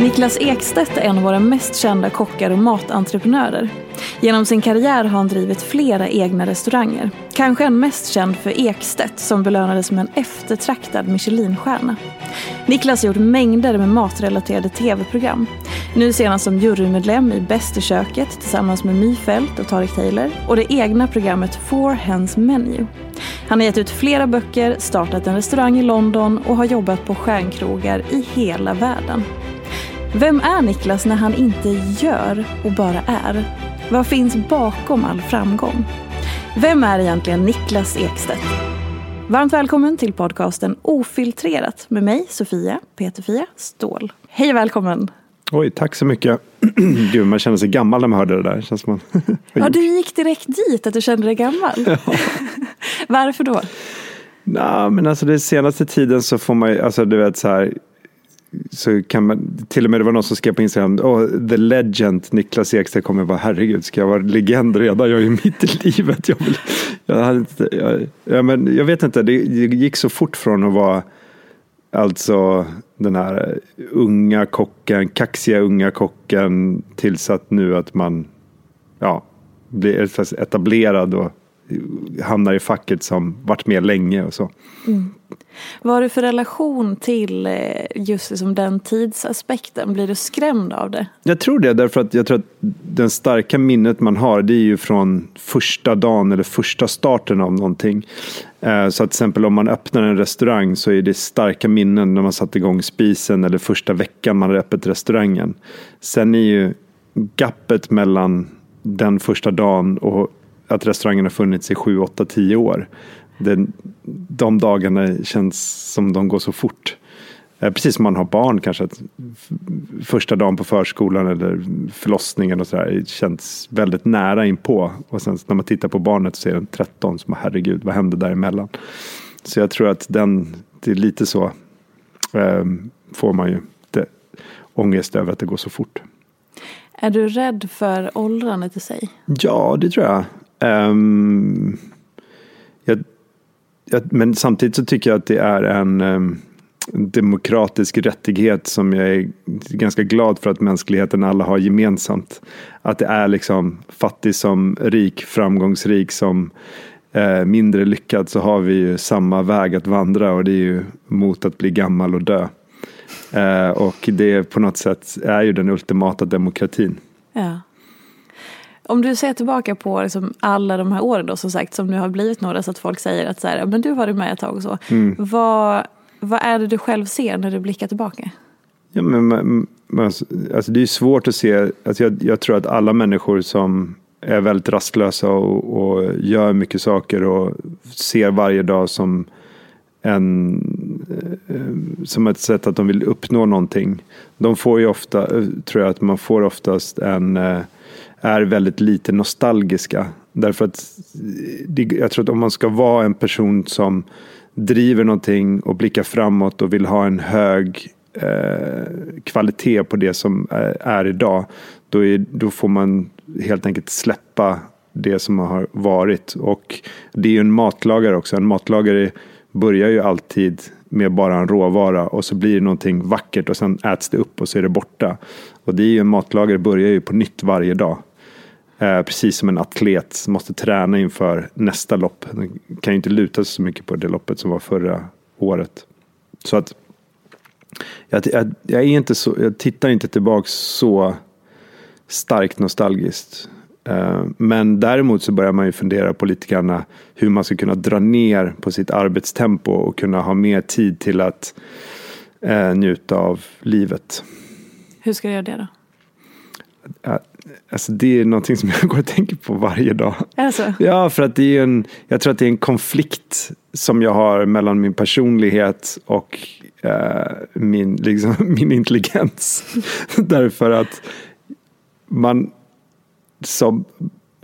Niklas Ekstedt är en av våra mest kända kockar och matentreprenörer. Genom sin karriär har han drivit flera egna restauranger. Kanske en mest känd för Ekstedt som belönades med en eftertraktad Michelinstjärna. Niklas har gjort mängder med matrelaterade tv-program. Nu senast som jurymedlem i Bäst i köket tillsammans med My Fält och Tareq Taylor och det egna programmet Four Hands Menu. Han har gett ut flera böcker, startat en restaurang i London och har jobbat på stjärnkrogar i hela världen. Vem är Niklas när han inte gör och bara är? Vad finns bakom all framgång? Vem är egentligen Niklas Ekstedt? Varmt välkommen till podcasten Ofiltrerat med mig, Sofia Peterfia Ståhl. Hej och välkommen! Oj, tack så mycket. Gud, man känner sig gammal när man hörde det där. Känns man... ja, du gick direkt dit att du kände dig gammal. Ja. Varför då? Nej, men alltså den senaste tiden så får man ju, alltså du vet så här, så kan man, till och med det var någon som skrev på Instagram, oh, the legend Niklas Ekstedt kommer vara, herregud, ska jag vara legend redan? Jag är ju mitt i livet. Jag, vill, jag, hade inte, jag, ja, men jag vet inte, det, det gick så fort från att vara alltså den här unga kocken, kaxiga unga kocken tills att nu att man ja, blir etablerad och hamnar i facket som varit med länge och så. Mm. Vad har du för relation till eh, just liksom den tidsaspekten? Blir du skrämd av det? Jag tror det, därför att jag tror att den starka minnet man har det är ju från första dagen eller första starten av någonting. Eh, så att till exempel om man öppnar en restaurang så är det starka minnen när man satte igång spisen eller första veckan man hade öppet restaurangen. Sen är ju gappet mellan den första dagen och att restaurangen har funnits i 7, 8, 10 år. Den, de dagarna känns som de går så fort. Eh, precis som man har barn kanske. Första dagen på förskolan eller förlossningen och sådär. känns väldigt nära inpå. Och sen när man tittar på barnet så är den 13. Som herregud, vad hände däremellan? Så jag tror att den, det är lite så. Eh, får man ju det, ångest över att det går så fort. Är du rädd för åldrandet i sig? Ja, det tror jag. Um, jag, jag, men samtidigt så tycker jag att det är en um, demokratisk rättighet som jag är ganska glad för att mänskligheten alla har gemensamt. Att det är liksom fattig som rik, framgångsrik som eh, mindre lyckad så har vi ju samma väg att vandra och det är ju mot att bli gammal och dö. Eh, och det på något sätt är ju den ultimata demokratin. Ja. Om du ser tillbaka på liksom alla de här åren då som sagt som nu har blivit några så att folk säger att så här, men du har varit med ett tag och så. Mm. Vad, vad är det du själv ser när du blickar tillbaka? Ja, men, man, alltså det är svårt att se, alltså jag, jag, tror att alla människor som är väldigt rastlösa och, och, gör mycket saker och ser varje dag som en eh, som ett sätt att de vill uppnå någonting. De får ju ofta, eh, tror jag att man får oftast en, eh, är väldigt lite nostalgiska. Därför att jag tror att om man ska vara en person som driver någonting och blickar framåt och vill ha en hög eh, kvalitet på det som är, är idag. Då, är, då får man helt enkelt släppa det som har varit. Och det är ju en matlagare också. En matlagare börjar ju alltid med bara en råvara och så blir det någonting vackert och sen äts det upp och så är det borta. Och det är ju en matlagare börjar ju på nytt varje dag. Eh, precis som en atlet måste träna inför nästa lopp. Den kan ju inte luta sig så mycket på det loppet som var förra året. Så att jag, jag, jag, är inte så, jag tittar inte tillbaka så starkt nostalgiskt. Eh, men däremot så börjar man ju fundera på lite grann hur man ska kunna dra ner på sitt arbetstempo och kunna ha mer tid till att eh, njuta av livet. Hur ska du göra det då? Alltså det är någonting som jag går och tänker på varje dag. Alltså. Ja, för att det är en, jag tror att det är en konflikt som jag har mellan min personlighet och eh, min, liksom, min intelligens. Därför att man, som,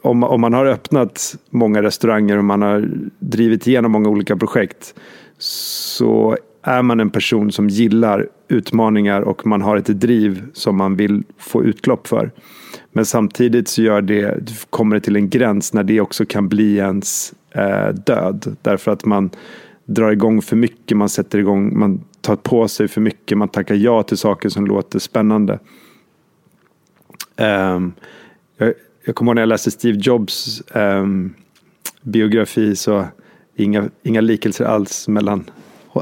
om, om man har öppnat många restauranger och man har drivit igenom många olika projekt så är man en person som gillar utmaningar och man har ett driv som man vill få utlopp för. Men samtidigt så gör det, kommer det till en gräns när det också kan bli ens eh, död. Därför att man drar igång för mycket, man sätter igång, man tar på sig för mycket, man tackar ja till saker som låter spännande. Um, jag, jag kommer ihåg när jag läste Steve Jobs um, biografi så inga, inga likelser alls mellan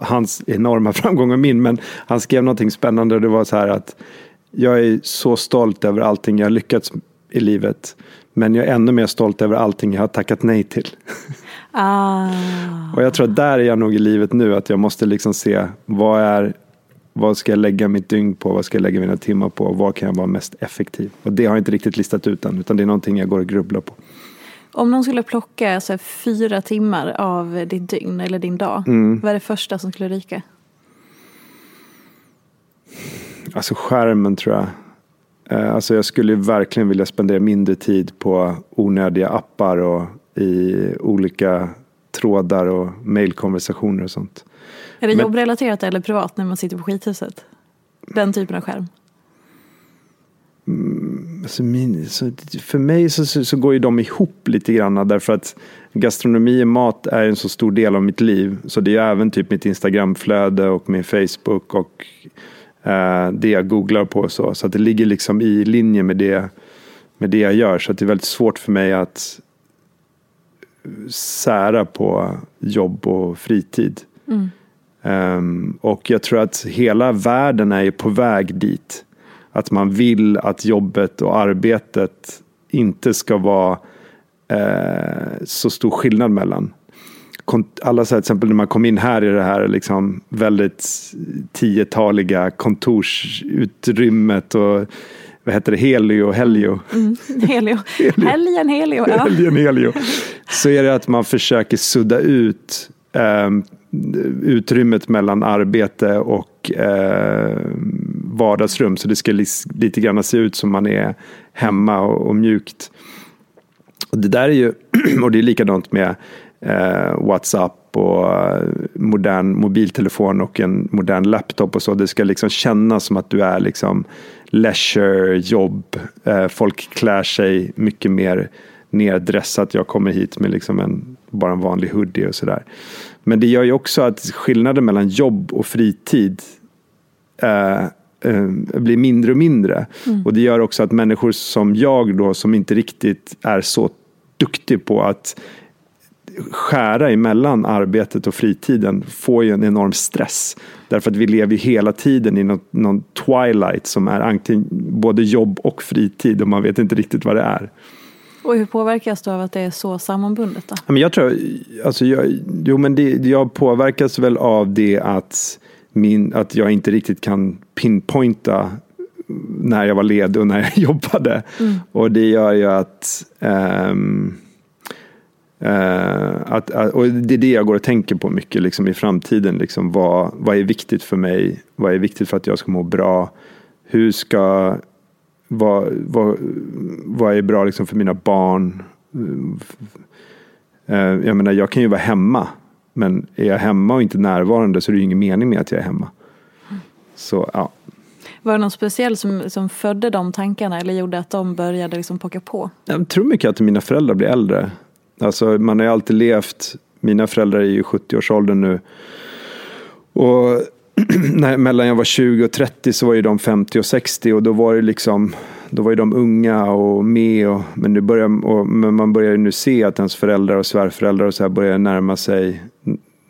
hans enorma framgång och min. Men han skrev någonting spännande och det var så här att jag är så stolt över allting jag har lyckats i livet. Men jag är ännu mer stolt över allting jag har tackat nej till. Ah. och jag tror att där är jag nog i livet nu. Att jag måste liksom se vad är vad ska jag lägga mitt dygn på? Vad ska jag lägga mina timmar på? Var kan jag vara mest effektiv? Och det har jag inte riktigt listat ut än. Utan det är någonting jag går och grubblar på. Om någon skulle plocka så fyra timmar av ditt dygn eller din dag. Mm. Vad är det första som skulle ryka? Alltså skärmen tror jag. Eh, alltså jag skulle verkligen vilja spendera mindre tid på onödiga appar och i olika trådar och mejlkonversationer och sånt. Är det Men- jobbrelaterat eller privat när man sitter på skithuset? Den typen av skärm. Alltså min, så, för mig så, så, så går ju de ihop lite grann därför att gastronomi och mat är en så stor del av mitt liv. Så det är även typ mitt Instagramflöde och min Facebook och eh, det jag googlar på. Så, så att det ligger liksom i linje med det, med det jag gör. Så att det är väldigt svårt för mig att sära på jobb och fritid. Ehm, och jag tror att hela världen är på väg dit. Att man vill att jobbet och arbetet inte ska vara eh, så stor skillnad mellan. Alla så här, till exempel när man kom in här i det här liksom väldigt tiotaliga kontorsutrymmet och vad heter det, helio och helio. Helio. Helgen Helio. Ja. Helgen helio. Så är det att man försöker sudda ut eh, utrymmet mellan arbete och eh, vardagsrum. Så det ska lite grann se ut som man är hemma och, och mjukt. Och det där är ju, och det är likadant med eh, WhatsApp och eh, modern mobiltelefon och en modern laptop och så. Det ska liksom kännas som att du är liksom leisure, jobb. Eh, folk klär sig mycket mer neddressat. Jag kommer hit med liksom en, bara en vanlig hoodie och sådär. Men det gör ju också att skillnaden mellan jobb och fritid eh, eh, blir mindre och mindre. Och det gör också att människor som jag då, som inte riktigt är så duktig på att skära emellan arbetet och fritiden får ju en enorm stress. Därför att vi lever hela tiden i någon, någon twilight som är antingen både jobb och fritid och man vet inte riktigt vad det är. Och hur påverkas du av att det är så sammanbundet då? Jag tror, alltså jag, jo men det, jag påverkas väl av det att, min, att jag inte riktigt kan pinpointa när jag var ledig och när jag jobbade. Och det gör ju att ehm, Eh, att, och det är det jag går och tänker på mycket liksom, i framtiden. Liksom, vad, vad är viktigt för mig? Vad är viktigt för att jag ska må bra? Hur ska... Vad, vad, vad är bra liksom, för mina barn? Eh, jag menar, jag kan ju vara hemma. Men är jag hemma och inte närvarande så är det ju ingen mening med att jag är hemma. Så, ja. Var det någon speciell som, som födde de tankarna eller gjorde att de började liksom pocka på? Jag tror mycket att mina föräldrar blir äldre. Alltså, man har ju alltid levt, mina föräldrar är ju 70-årsåldern nu. Och när, mellan jag var 20 och 30 så var ju de 50 och 60 och då var det liksom då var ju de unga och med. Och, men, nu börjar, och, men man börjar ju nu se att ens föräldrar och svärföräldrar och så här börjar närma sig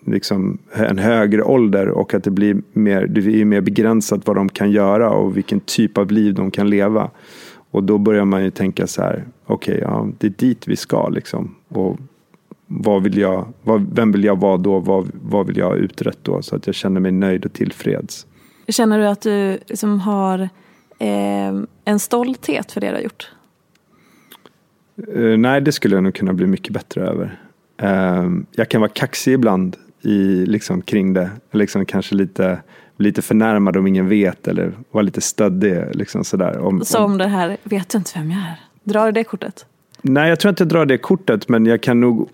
liksom en högre ålder och att det blir mer, det är mer begränsat vad de kan göra och vilken typ av liv de kan leva. Och då börjar man ju tänka så här, okej, okay, ja, det är dit vi ska liksom. Och vad vill jag, vad, vem vill jag vara då? Vad, vad vill jag ha utrett då? Så att jag känner mig nöjd och tillfreds. Känner du att du liksom har eh, en stolthet för det du har gjort? Uh, nej, det skulle jag nog kunna bli mycket bättre över. Uh, jag kan vara kaxig ibland i, liksom, kring det. Liksom, kanske lite, lite förnärmad om ingen vet eller vara lite stöddig. Liksom, sådär. Om, Som om... det här, vet du inte vem jag är? Drar du det kortet? Nej, jag tror inte jag drar det kortet, men jag kan nog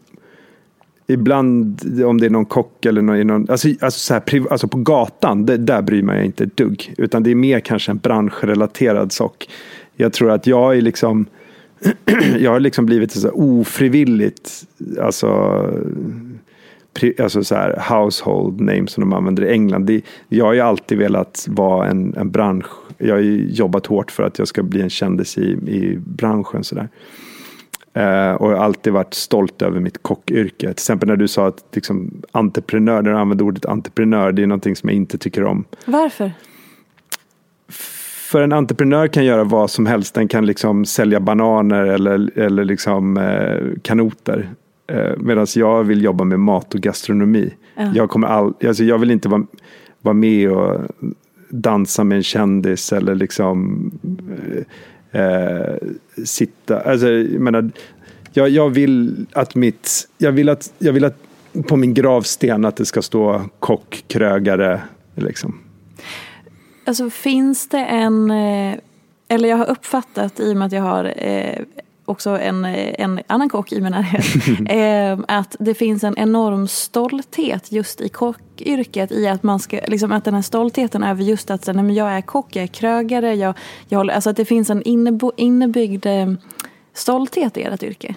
ibland om det är någon kock eller någon, någon alltså, alltså, så här, alltså på gatan, det, där bryr man sig inte ett dugg. Utan det är mer kanske en branschrelaterad sak. Jag tror att jag är liksom, jag har liksom blivit så ofrivilligt, alltså, alltså så här household name som de använder i England. Det, jag har ju alltid velat vara en, en bransch, jag har ju jobbat hårt för att jag ska bli en kändis i, i branschen. Så där. Uh, och jag har alltid varit stolt över mitt kockyrke. Till exempel när du sa att liksom, entreprenör, när du använde ordet entreprenör, det är någonting som jag inte tycker om. Varför? För en entreprenör kan göra vad som helst. Den kan liksom sälja bananer eller, eller liksom, eh, kanoter. Eh, Medan jag vill jobba med mat och gastronomi. Ja. Jag, kommer all, alltså jag vill inte vara, vara med och dansa med en kändis eller liksom eh, eh, sitta. Alltså, jag, menar, jag, jag, vill att mitt, jag vill att, jag vill att på min gravsten att det ska stå kock, krögare. Liksom. Alltså finns det en, eh, eller jag har uppfattat i och med att jag har eh, också en, en annan kock i min närhet. eh, att det finns en enorm stolthet just i kockyrket. I att, man ska, liksom, att den här stoltheten över just att nej, men jag är kock, jag är krögare. Jag, jag håller, alltså att det finns en innebo, innebyggd eh, stolthet i ert yrke.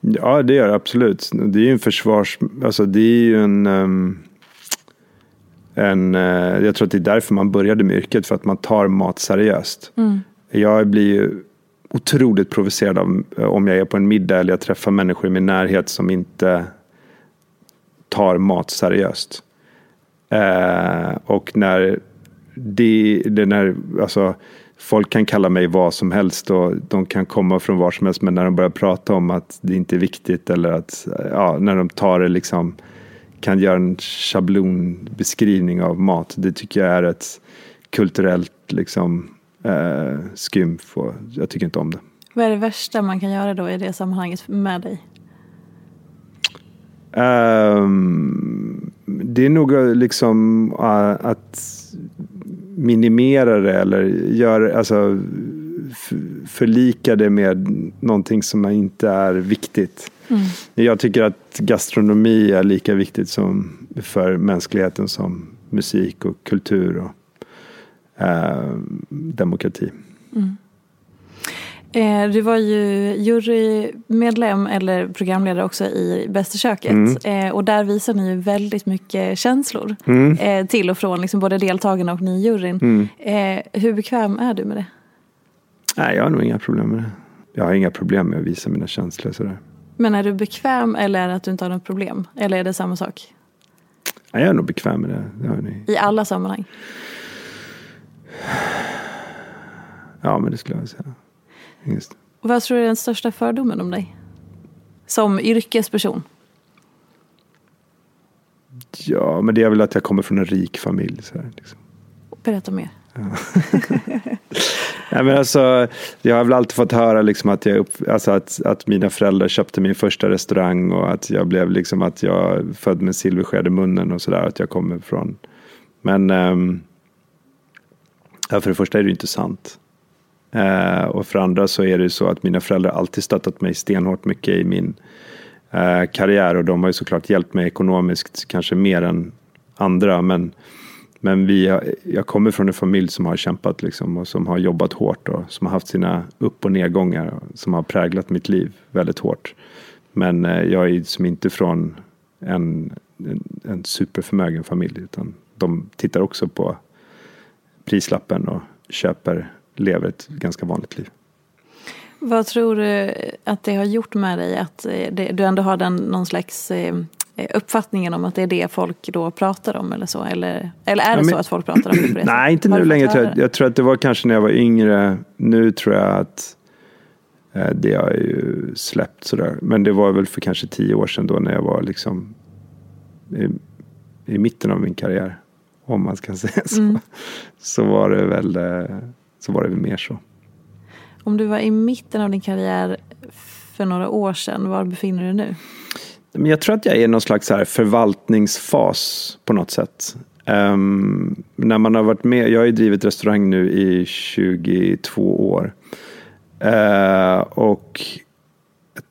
Ja, det gör det absolut. Det är ju en försvars... Alltså det är ju en... Um, en uh, jag tror att det är därför man började med yrket, för att man tar mat seriöst. Mm. Jag blir ju otroligt provocerad av eh, om jag är på en middag eller jag träffar människor i min närhet som inte tar mat seriöst. Eh, och när det, det när, alltså, folk kan kalla mig vad som helst och de kan komma från var som helst men när de börjar prata om att det inte är viktigt eller att eh, ja, när de tar det liksom kan göra en schablonbeskrivning av mat. Det tycker jag är ett kulturellt liksom eh, skymf och jag tycker inte om det. Vad är det värsta man kan göra då i det sammanhanget med dig? Um, det är nog liksom uh, att minimera det eller gör, alltså, förlika det med någonting som inte är viktigt. Mm. Jag tycker att gastronomi är lika viktigt som för mänskligheten som musik och kultur. Och, eh, demokrati. Mm. Eh, du var ju jurymedlem eller programledare också i Bäst i köket. Mm. Eh, och där visar ni ju väldigt mycket känslor mm. eh, till och från liksom både deltagarna och ni i juryn. Mm. Eh, hur bekväm är du med det? Nej, jag har nog inga problem med det. Jag har inga problem med att visa mina känslor sådär. Men är du bekväm eller är det att du inte har något problem? Eller är det samma sak? Nej, jag är nog bekväm med det. I alla sammanhang? Ja, men det skulle jag säga. Just. Vad tror du är den största fördomen om dig? Som yrkesperson? Ja, men det är väl att jag kommer från en rik familj. Så här, liksom. Berätta mer. Nej, men alltså, jag har väl alltid fått höra liksom att, jag upp, alltså att, att mina föräldrar köpte min första restaurang och att jag blev liksom att jag född med silversked i munnen och sådär. Att jag kommer från. Men um, ja, för det första är det ju inte sant. Eh, och för andra så är det ju så att mina föräldrar alltid stöttat mig stenhårt mycket i min eh, karriär och de har ju såklart hjälpt mig ekonomiskt kanske mer än andra. Men men vi, jag kommer från en familj som har kämpat liksom och som har jobbat hårt och som har haft sina upp och nedgångar som har präglat mitt liv väldigt hårt. Men eh, jag är som inte från en, en, en superförmögen familj utan de tittar också på prislappen och köper, lever ett ganska vanligt liv. Vad tror du att det har gjort med dig att eh, du ändå har den någon slags eh, Eh, uppfattningen om att det är det folk då pratar om eller så? Eller, eller är det ja, men, så att folk pratar om det på det Nej, inte nu längre. Tror jag, jag tror att det var kanske när jag var yngre. Nu tror jag att det har ju släppt sådär. Men det var väl för kanske tio år sedan då när jag var liksom i, i mitten av min karriär. Om man ska säga så. Mm. Så var det väl eh, så var det väl mer så. Om du var i mitten av din karriär för några år sedan, var befinner du dig nu? Men jag tror att jag är i någon slags här förvaltningsfas på något sätt. Um, när man har varit med, jag har ju drivit restaurang nu i 22 år. Uh, och jag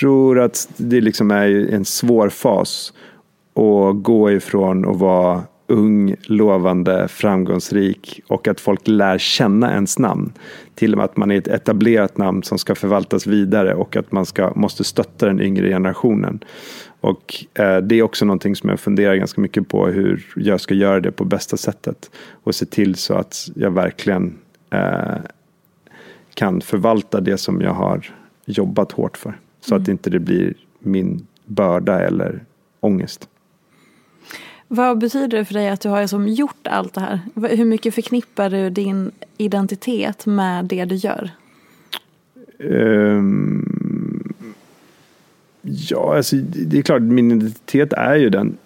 tror att det liksom är en svår fas att gå ifrån att vara ung, lovande, framgångsrik och att folk lär känna ens namn. Till och med att man är ett etablerat namn som ska förvaltas vidare och att man ska, måste stötta den yngre generationen. Och eh, det är också någonting som jag funderar ganska mycket på hur jag ska göra det på bästa sättet. Och se till så att jag verkligen eh, kan förvalta det som jag har jobbat hårt för. Så mm. att inte det blir min börda eller ångest. Vad betyder det för dig att du har liksom gjort allt det här? Hur mycket förknippar du din identitet med det du gör? Um, ja, alltså, det är klart, min identitet är ju den.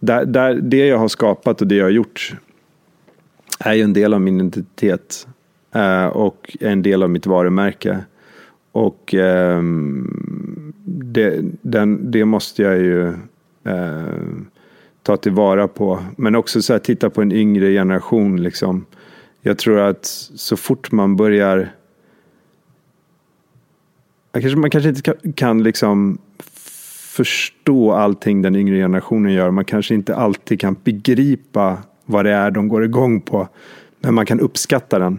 Där, där, det jag har skapat och det jag har gjort är ju en del av min identitet uh, och en del av mitt varumärke. Och um, det, den, det måste jag ju uh, ta tillvara på. Men också så här, titta på en yngre generation. Liksom. Jag tror att så fort man börjar man kanske inte kan liksom förstå allting den yngre generationen gör. Man kanske inte alltid kan begripa vad det är de går igång på. Men man kan uppskatta den.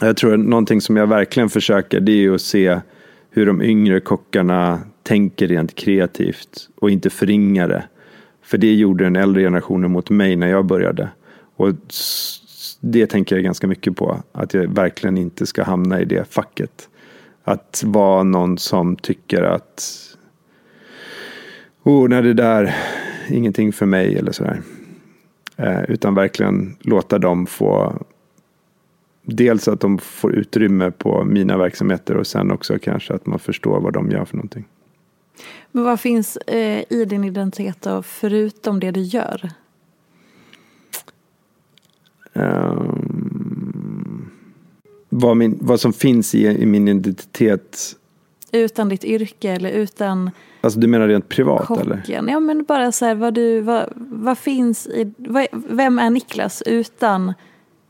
Jag tror att någonting som jag verkligen försöker det är att se hur de yngre kockarna tänker rent kreativt och inte förringa det. För det gjorde den äldre generationen mot mig när jag började. Och det tänker jag ganska mycket på. Att jag verkligen inte ska hamna i det facket. Att vara någon som tycker att oh, nej det där ingenting för mig eller sådär. Eh, utan verkligen låta dem få Dels att de får utrymme på mina verksamheter och sen också kanske att man förstår vad de gör för någonting. Men vad finns eh, i din identitet då, förutom det du gör? Um, vad, min, vad som finns i, i, min identitet. Utan ditt yrke eller utan Alltså du menar rent privat kocken. eller? Ja men bara så här, vad, du, vad, vad finns i, vad, vem är Niklas utan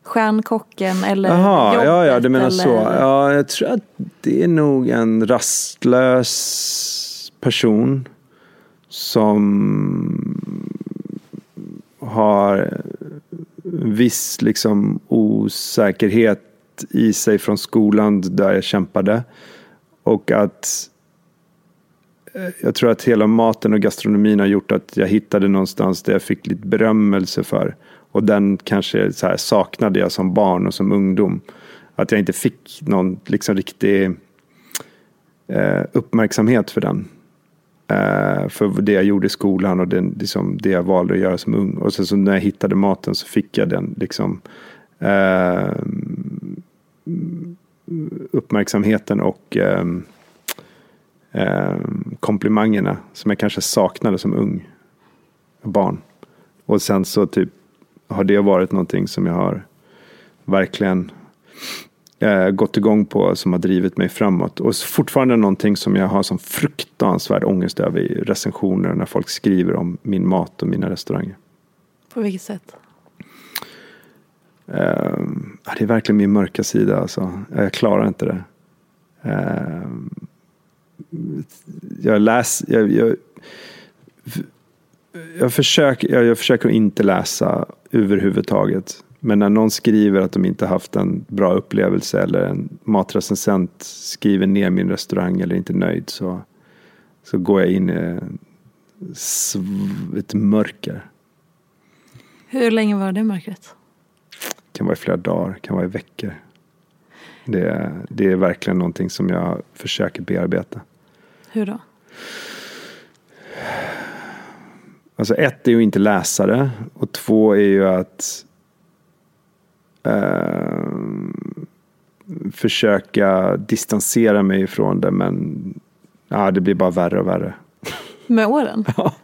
stjärnkocken eller Aha, jobbet? Ja, ja, du menar eller... så. Ja, jag tror att det är nog en rastlös person som har viss liksom osäkerhet i sig från skolan där jag kämpade. Och att eh, jag tror att hela maten och gastronomin har gjort att jag hittade någonstans där jag fick lite berömmelse för. Och den kanske så här saknade jag som barn och som ungdom. Att jag inte fick någon liksom riktig eh, uppmärksamhet för den. Eh, för det jag gjorde i skolan och den, liksom, det jag valde att göra som ung. Och sen så när jag hittade maten så fick jag den liksom, eh, uppmärksamheten och uh, komplimangerna som jag kanske saknade som ung barn. Och sen så typ har det varit någonting som jag har verkligen eh, gått igång på som har drivit mig framåt. Och fortfarande någonting som jag har som fruktansvärd ångest över i recensioner när folk skriver om min mat och mina restauranger. På vilket sätt? Eh, det är verkligen min mörka sida alltså. Jag klarar inte det. Eh, jag läser, jag, jag, jag, försöker, jag, jag försöker inte läsa överhuvudtaget. Men när någon skriver att de inte haft en bra upplevelse eller en matrecensent skriver ner min restaurang eller inte nöjd så, så går jag in i ett mörker. Hur länge var det mörkret? Det kan vara i flera dagar, det kan vara i veckor. Det, det är verkligen någonting som jag försöker bearbeta. Hur då? Alltså ett är ju inte läsa det och två är ju att eh, försöka distansera mig ifrån det men ja, det blir bara värre och värre. Med åren? Ja.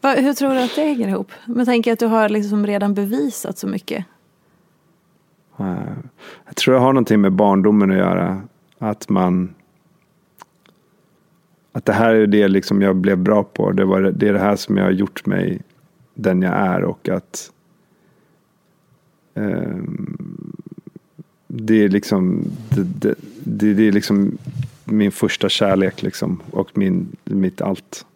Va, hur tror du att det hänger ihop? Men tänker att du har liksom redan bevisat så mycket. Eh, jag tror det har någonting med barndomen att göra. Att man att det här är det liksom jag blev bra på. Det, var, det är det här som jag har gjort mig den jag är och att det är liksom det, det, det, är liksom min första kärlek liksom och min, mitt allt.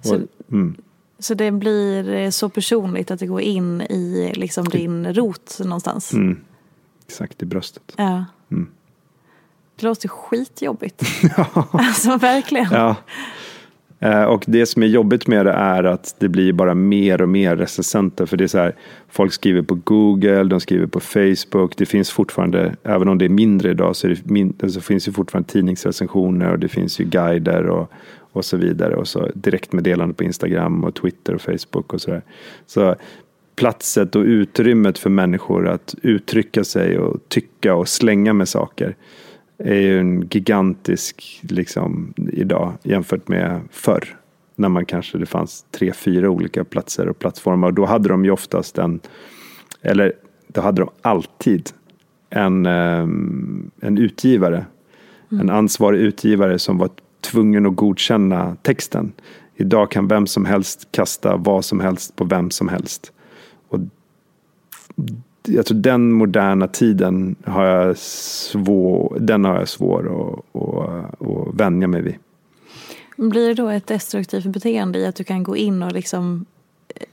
Så, och, mm. så det blir så personligt att det går in i liksom din rot någonstans? Mm. Exakt i bröstet. Ja. Mm. Det låter skitjobbigt. ja. Alltså verkligen. Ja. Eh, och det som är jobbigt med det är att det blir bara mer och mer recensenter. För det är så här, folk skriver på Google, de skriver på Facebook. Det finns fortfarande, även om det är mindre idag, så, det min, så finns det fortfarande tidningsrecensioner och det finns ju guider och, och så vidare. Och så direktmeddelande på Instagram och Twitter och Facebook och sådär. Så platset och utrymmet för människor att uttrycka sig och tycka och slänga med saker är ju en gigantisk liksom, idag jämfört med förr. När man kanske det fanns tre, fyra olika platser och plattformar. Och då hade de ju oftast en, eller då hade de alltid en, ehm, en utgivare. Mm. En ansvarig utgivare som var tvungen att godkänna texten. Idag kan vem som helst kasta vad som helst på vem som helst. Och jag tror den moderna tiden har jag svår, den har jag svår att, att, att vänja mig vid. Blir det då ett destruktivt beteende i att du kan gå in och liksom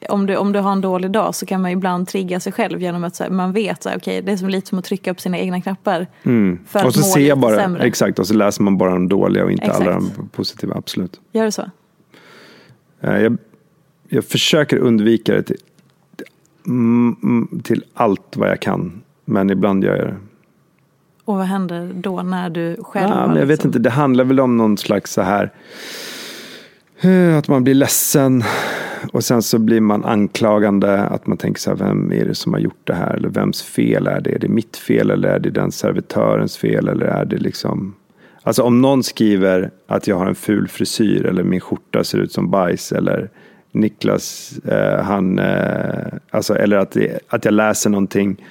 om du, om du har en dålig dag så kan man ibland trigga sig själv genom att här, man vet att okay, det är som lite som att trycka på sina egna knappar. Mm. För och så ser jag bara, sämre. exakt, och så läser man bara de dåliga och inte Exakt. alla de positiva, absolut. Gör det så? Eh, Jag, jag försöker undvika det till, till allt vad jag kan, men ibland gör jag det. Och vad händer då när du själv Ja, men jag vet liksom- inte, det handlar väl om någon slags så här eh, att man blir ledsen. Och sen så blir man anklagande. Att man tänker så här, vem är det som har gjort det här? Eller vems fel är det? Är det mitt fel? Eller är det den servitörens fel? Eller är det liksom Alltså om någon skriver att jag har en ful frisyr eller min skjorta ser ut som bajs eller Niklas, eh, han, eh, alltså, eller att, det, att jag läser någonting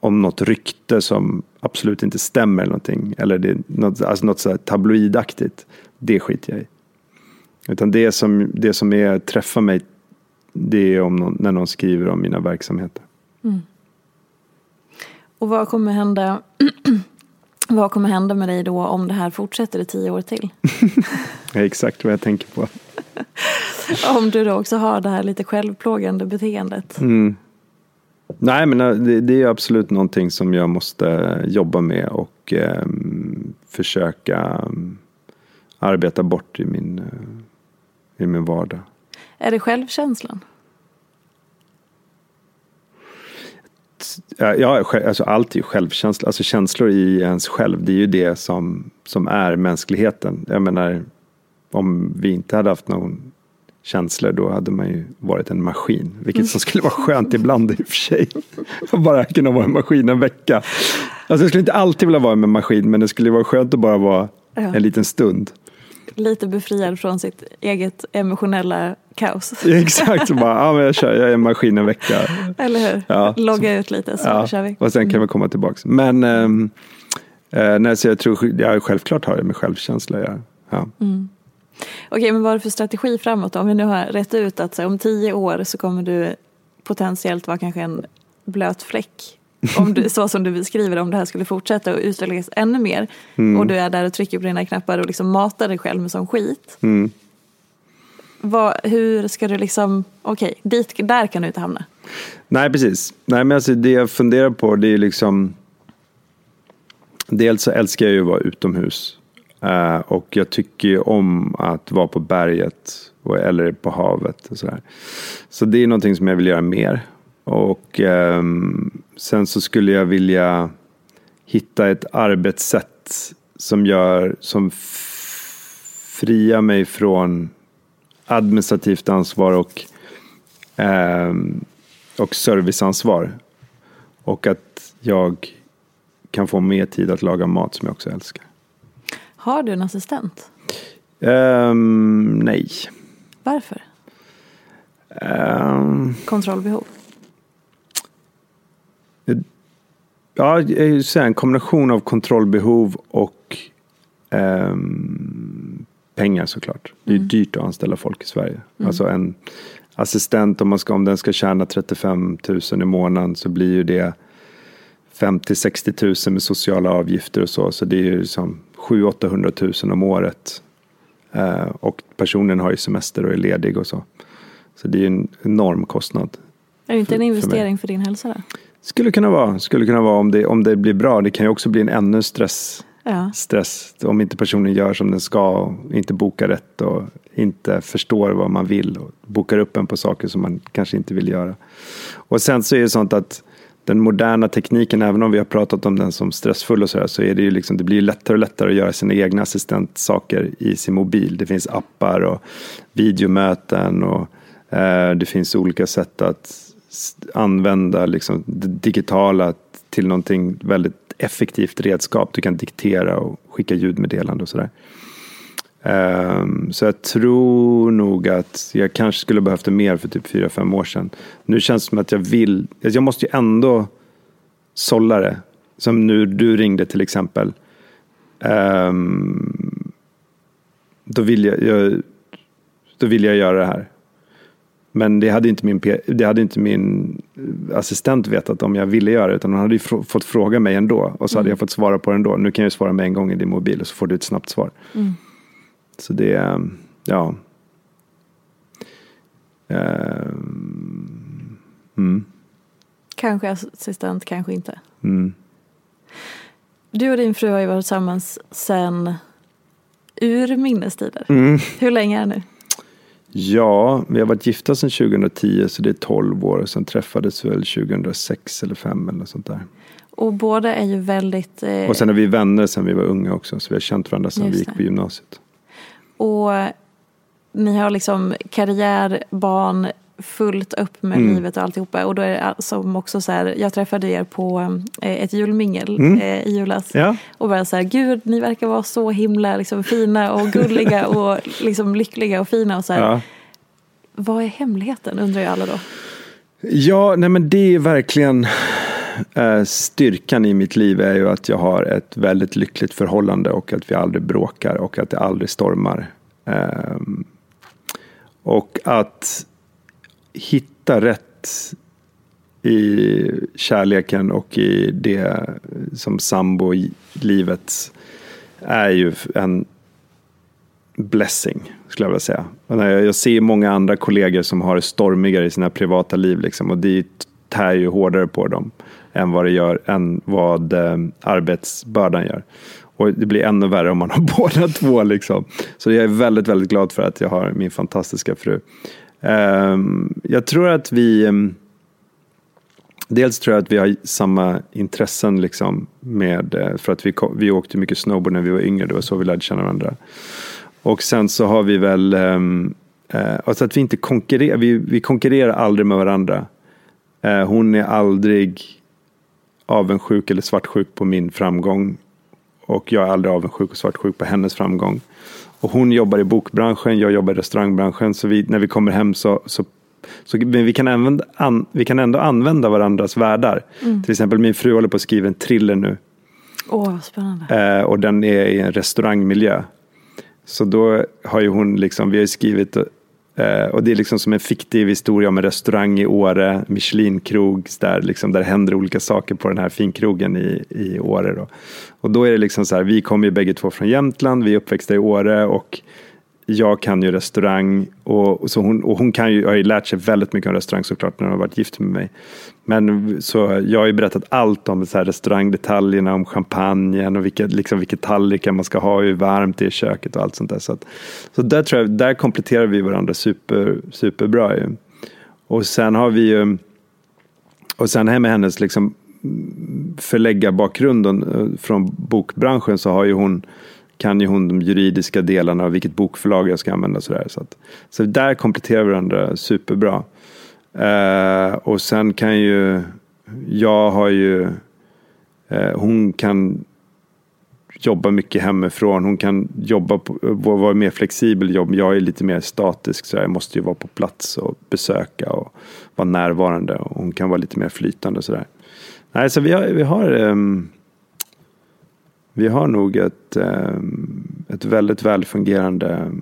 om något rykte som absolut inte stämmer eller någonting. Eller det, något, alltså något så tabloidaktigt. Det skiter jag i. Utan det som, det som är, träffar mig det är om någon, när någon skriver om mina verksamheter. Och vad kommer hända Vad kommer hända med dig då om det här fortsätter i tio år till? Exakt vad jag tänker på. Om du då också har det här lite självplågande beteendet. Mm. Nej, men eh, det, det är absolut någonting som jag måste jobba med och eh, försöka um, arbeta bort i min, eh, i min vardag. Är det självkänslan? Ja, alltså allt är ju självkänsla. Alltså känslor i ens själv, det är ju det som, som är mänskligheten. Jag menar, om vi inte hade haft någon känslor då hade man ju varit en maskin. Vilket som skulle vara skönt ibland i och för sig. Att bara kunna vara en maskin en vecka. Alltså jag skulle inte alltid vilja vara en maskin men det skulle vara skönt att bara vara Ja. en liten stund. Lite befriad från sitt eget emotionella kaos. Exakt, så bara, ja men jag kör, jag är en maskin en vecka. Eller hur? Ja. Logga ut lite så Ja, kör vi. och sen kan vi komma tillbaka. Men eh, nej, så jag tror, ja, självklart har det med självkänsla att göra. Ja. Okej, men vad är det för strategi framåt? Om vi nu har rätt ut att så, om tio år så kommer du potentiellt vara kanske en blöt fläck. Om du, så som du beskriver om det här skulle fortsätta och utvecklas ännu mer. Och du är där och trycker på dina knappar och liksom matar dig själv med sån skit. Mm. Vad, hur ska du liksom, okej, dit, där kan du inte hamna. Nej, precis. Nej, men alltså, det jag funderar på det är liksom Dels så älskar jag ju att vara utomhus. Eh, och jag tycker ju om att vara på berget och, eller på havet. Och sådär. Så det är någonting som jag vill göra mer. Och um, sen så skulle jag vilja hitta ett arbetssätt som gör som friar mig från administrativt ansvar och, um, och serviceansvar. Och att jag kan få mer tid att laga mat som jag också älskar. Har du en assistent? Ehm, nej. Varför? Ehm, Kontrollbehov? ja, en kombination av kontrollbehov och ehm, pengar såklart. Det är dyrt att anställa folk i Sverige. Alltså en assistent, om, man ska, om den ska tjäna 35 000 i månaden så blir ju det 50-60 000 med sociala avgifter och så. Så det är ju som 700-800 000 om året. Eh, och personen har ju semester och är ledig och så. Så det är ju en enorm kostnad. Är det inte en För- för mig. investering för din hälsa? Då? Skulle kunna vara, skulle kunna vara om det, om det blir bra. Det kan ju också bli en ännu stress, Ja. stress om inte personen gör som den ska och inte bokar rätt och inte förstår vad man vill och bokar upp en på saker som man kanske inte vill göra. Och sen så är det sånt att den moderna tekniken, även om vi har pratat om den som stressfull och så här, så är det ju liksom, det blir lättare och lättare att göra sina egna assistentsaker i sin mobil. Det finns appar och videomöten och eh, det finns olika sätt att använda liksom, det digitala till någonting väldigt effektivt redskap. Du kan diktera och skicka ljudmeddelande och sådär. Ehm, så jag tror nog att jag kanske skulle behövt det mer för typ 4-5 år sedan. Nu känns det som att jag vill, jag måste ju ändå sålla det. Som nu du ringde till exempel. Ehm, då, vill jag, jag, då vill jag göra det här. Men det hade inte min, det hade inte min assistent vetat om jag ville göra det. Utan hon hade ju fått fråga mig ändå. Och så hade jag fått svara på det ändå. Nu kan jag svara med en gång i din mobil och så får du ett snabbt svar. Så det ja. Ehm, mm, Kanske assistent, kanske inte. mm. Du och din fru har ju varit tillsammans sedan urminnes tider. Mm. Hur länge är det nu? Ja, vi har varit gifta sedan 2010 så det är 12 år. Sen träffades vi väl 2006 eller 2005 eller något sånt där. Och båda är ju väldigt... Eh, Och sen är vi vänner sedan vi var unga också. Så vi har känt varandra sedan vi gick på gymnasiet. Och ni har liksom karriär, barn, fullt upp med Mm. livet och alltihopa. Och då är det som också så här, jag träffade er på eh, ett julmingel Mm. eh, i julas. Ja. Och bara så här, gud ni verkar vara så himla liksom, fina och gulliga och liksom lyckliga och fina. Och så här. Ja. Vad är hemligheten undrar ju alla då. Ja, nej men det är verkligen Eh, styrkan i mitt liv är ju att jag har ett väldigt lyckligt förhållande och att vi aldrig bråkar och att det aldrig stormar. Ehm, och att hitta rätt i kärleken och i det som sambo i livet är ju en blessing, skulle jag vilja säga. Jag jag ser många andra kollegor som har det stormigare i sina privata liv liksom, och det tär ju hårdare på dem än vad det gör, än vad eh, arbetsbördan gör. Och det blir ännu värre om man har båda två. Liksom. Så jag är väldigt, väldigt glad för att jag har min fantastiska fru. Ehm, jag tror att vi ehm, Dels tror jag att vi har samma intressen liksom med, eh, för att vi, vi åkte mycket snowboard när vi var yngre, det var så vi lärde känna varandra. Och sen så har vi väl, ehm, eh, alltså att vi inte konkurrerar, vi, vi konkurrerar aldrig med varandra. Eh, hon är aldrig avundsjuk eller svartsjuk på min framgång. Och jag är aldrig avundsjuk och svartsjuk på hennes framgång. Och hon jobbar i bokbranschen, jag jobbar i restaurangbranschen. Så vi, när vi kommer hem så, så, så men vi, kan använda, an, vi kan ändå använda varandras världar. Till exempel min fru håller på att skriva en thriller nu. Åh, vad spännande. Eh, och den är i en restaurangmiljö. Så då har ju hon liksom, vi har skrivit, eh, och det är liksom som en fiktiv historia om en restaurang i Åre, Michelinkrog, där, liksom, där händer olika saker på den här finkrogen i, i Åre. Då. Och då är det liksom så här, vi kommer ju bägge två från Jämtland, vi är uppväxta i Åre och jag kan ju restaurang och, och så hon, och hon kan ju, har ju lärt sig väldigt mycket om restaurang såklart när hon har varit gift med mig. Men så jag har ju berättat allt om så här restaurangdetaljerna, om champagnen och vilka, liksom, vilka tallrikar man ska ha, hur varmt det är i köket och allt sånt där. Så, att, så där tror jag, där kompletterar vi varandra super, superbra ju. Och sen har vi ju, och sen här med hennes liksom förläggarbakgrunden eh, från bokbranschen så har ju hon kan ju hon de juridiska delarna av vilket bokförlag jag ska använda. Så, där. Så, att, så där kompletterar vi varandra superbra. Eh, och sen kan ju, jag har ju, eh, hon kan jobba mycket hemifrån. Hon kan jobba på, vara mer flexibel jobb. Jag är lite mer statisk så jag måste ju vara på plats och besöka och vara närvarande. Och hon kan vara lite mer flytande sådär. Nej, så vi har, vi har um, vi har nog ett, um, ett väldigt välfungerande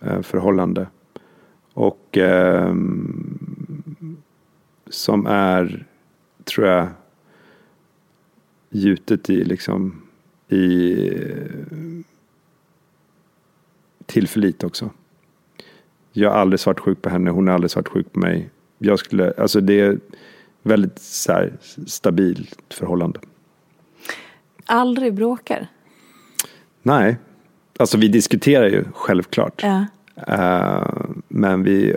um, förhållande. Och um, som är, tror jag, gjutet i liksom i tillförlit också. Jag har aldrig svartsjuk på henne, hon har aldrig svartsjuk på mig. Jag skulle, alltså det är väldigt så här, stabilt förhållande. Aldrig bråkar? Nej, alltså vi diskuterar ju självklart. Ja. Uh, men vi,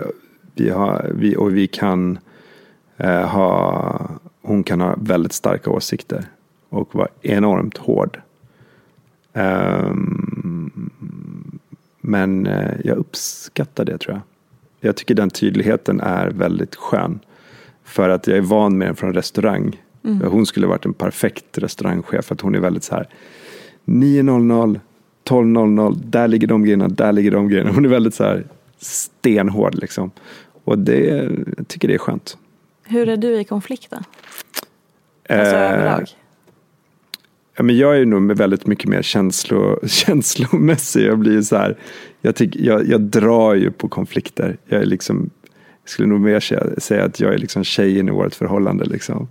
vi har, vi, och vi kan uh, ha, hon kan ha väldigt starka åsikter och vara enormt hård. Um, men uh, jag uppskattar det tror jag. Jag tycker den tydligheten är väldigt skön. För att jag är van med den från restaurang. Mm. Hon skulle varit en perfekt restaurangchef. För att hon är väldigt så här 9.00, 12.00, där ligger de grejerna, där ligger de grejerna. Hon är väldigt så här stenhård liksom. Och det, jag tycker det är skönt. Hur är du i konflikten? Alltså Eh, överlag? Ja, men jag är nog väldigt mycket mer känslo, känslomässig. Jag blir så här, jag, tycker, jag, jag drar ju på konflikter. Jag är liksom, jag skulle nog mer säga, säga att jag är liksom tjejen i vårt förhållande. Liksom.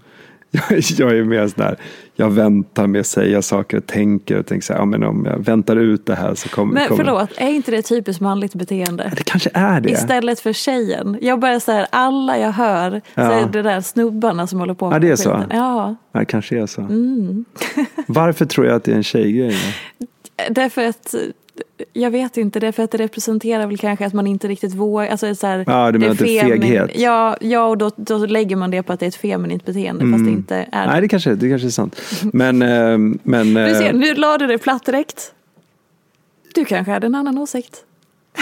Jag, är- jag är mer sån där, jag väntar med att säga saker och tänker och tänker så här, ja, men om jag väntar ut det här så kommer Men kommer- förlåt, är inte det typiskt manligt beteende? Det kanske är det. Istället för tjejen. Jag bara så här, alla jag hör så Ja. är det där snubbarna som håller på med Ja, det är den så. skiten. Ja, Ja, det kanske är så. Mm. Varför tror jag att det är en tjejgrej? därför att jag vet inte, därför att det representerar väl kanske att man inte riktigt vågar. Alltså så här, Ja, du menar att det är feghet? Ja, ja och då, då lägger man det på att det är ett feminint beteende fast det inte är Mm. Nej, det. det kanske, det kanske är sant. Men, eh, men Du ser, eh, nu la du dig platt direkt. Du kanske hade en annan åsikt.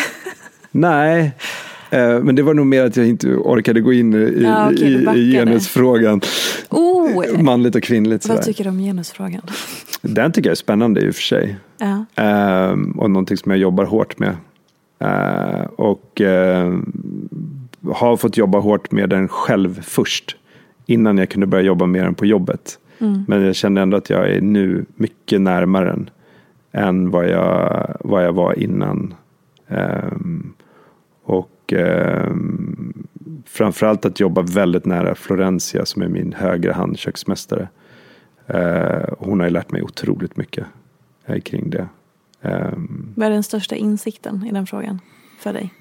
nej. Eh, Men det var nog mer att jag inte orkade gå in i, Ja, okej, i, i genusfrågan. Oh, Manligt och kvinnligt. vad Sådär. tycker du om genusfrågan? Den tycker jag är spännande i och för sig. Ehm, och någonting som jag jobbar hårt med. Ehm, och ehm, har fått jobba hårt med den själv först. Innan jag kunde börja jobba med den på jobbet. Men jag känner ändå att jag är nu mycket närmare den. Än vad jag, vad jag var innan. Ehm, och ehm, framförallt att jobba väldigt nära Florencia som är min högra hand köksmästare. Eh, hon har ju lärt mig otroligt mycket eh, kring det. Ehm, Vad är den största insikten i den frågan för dig?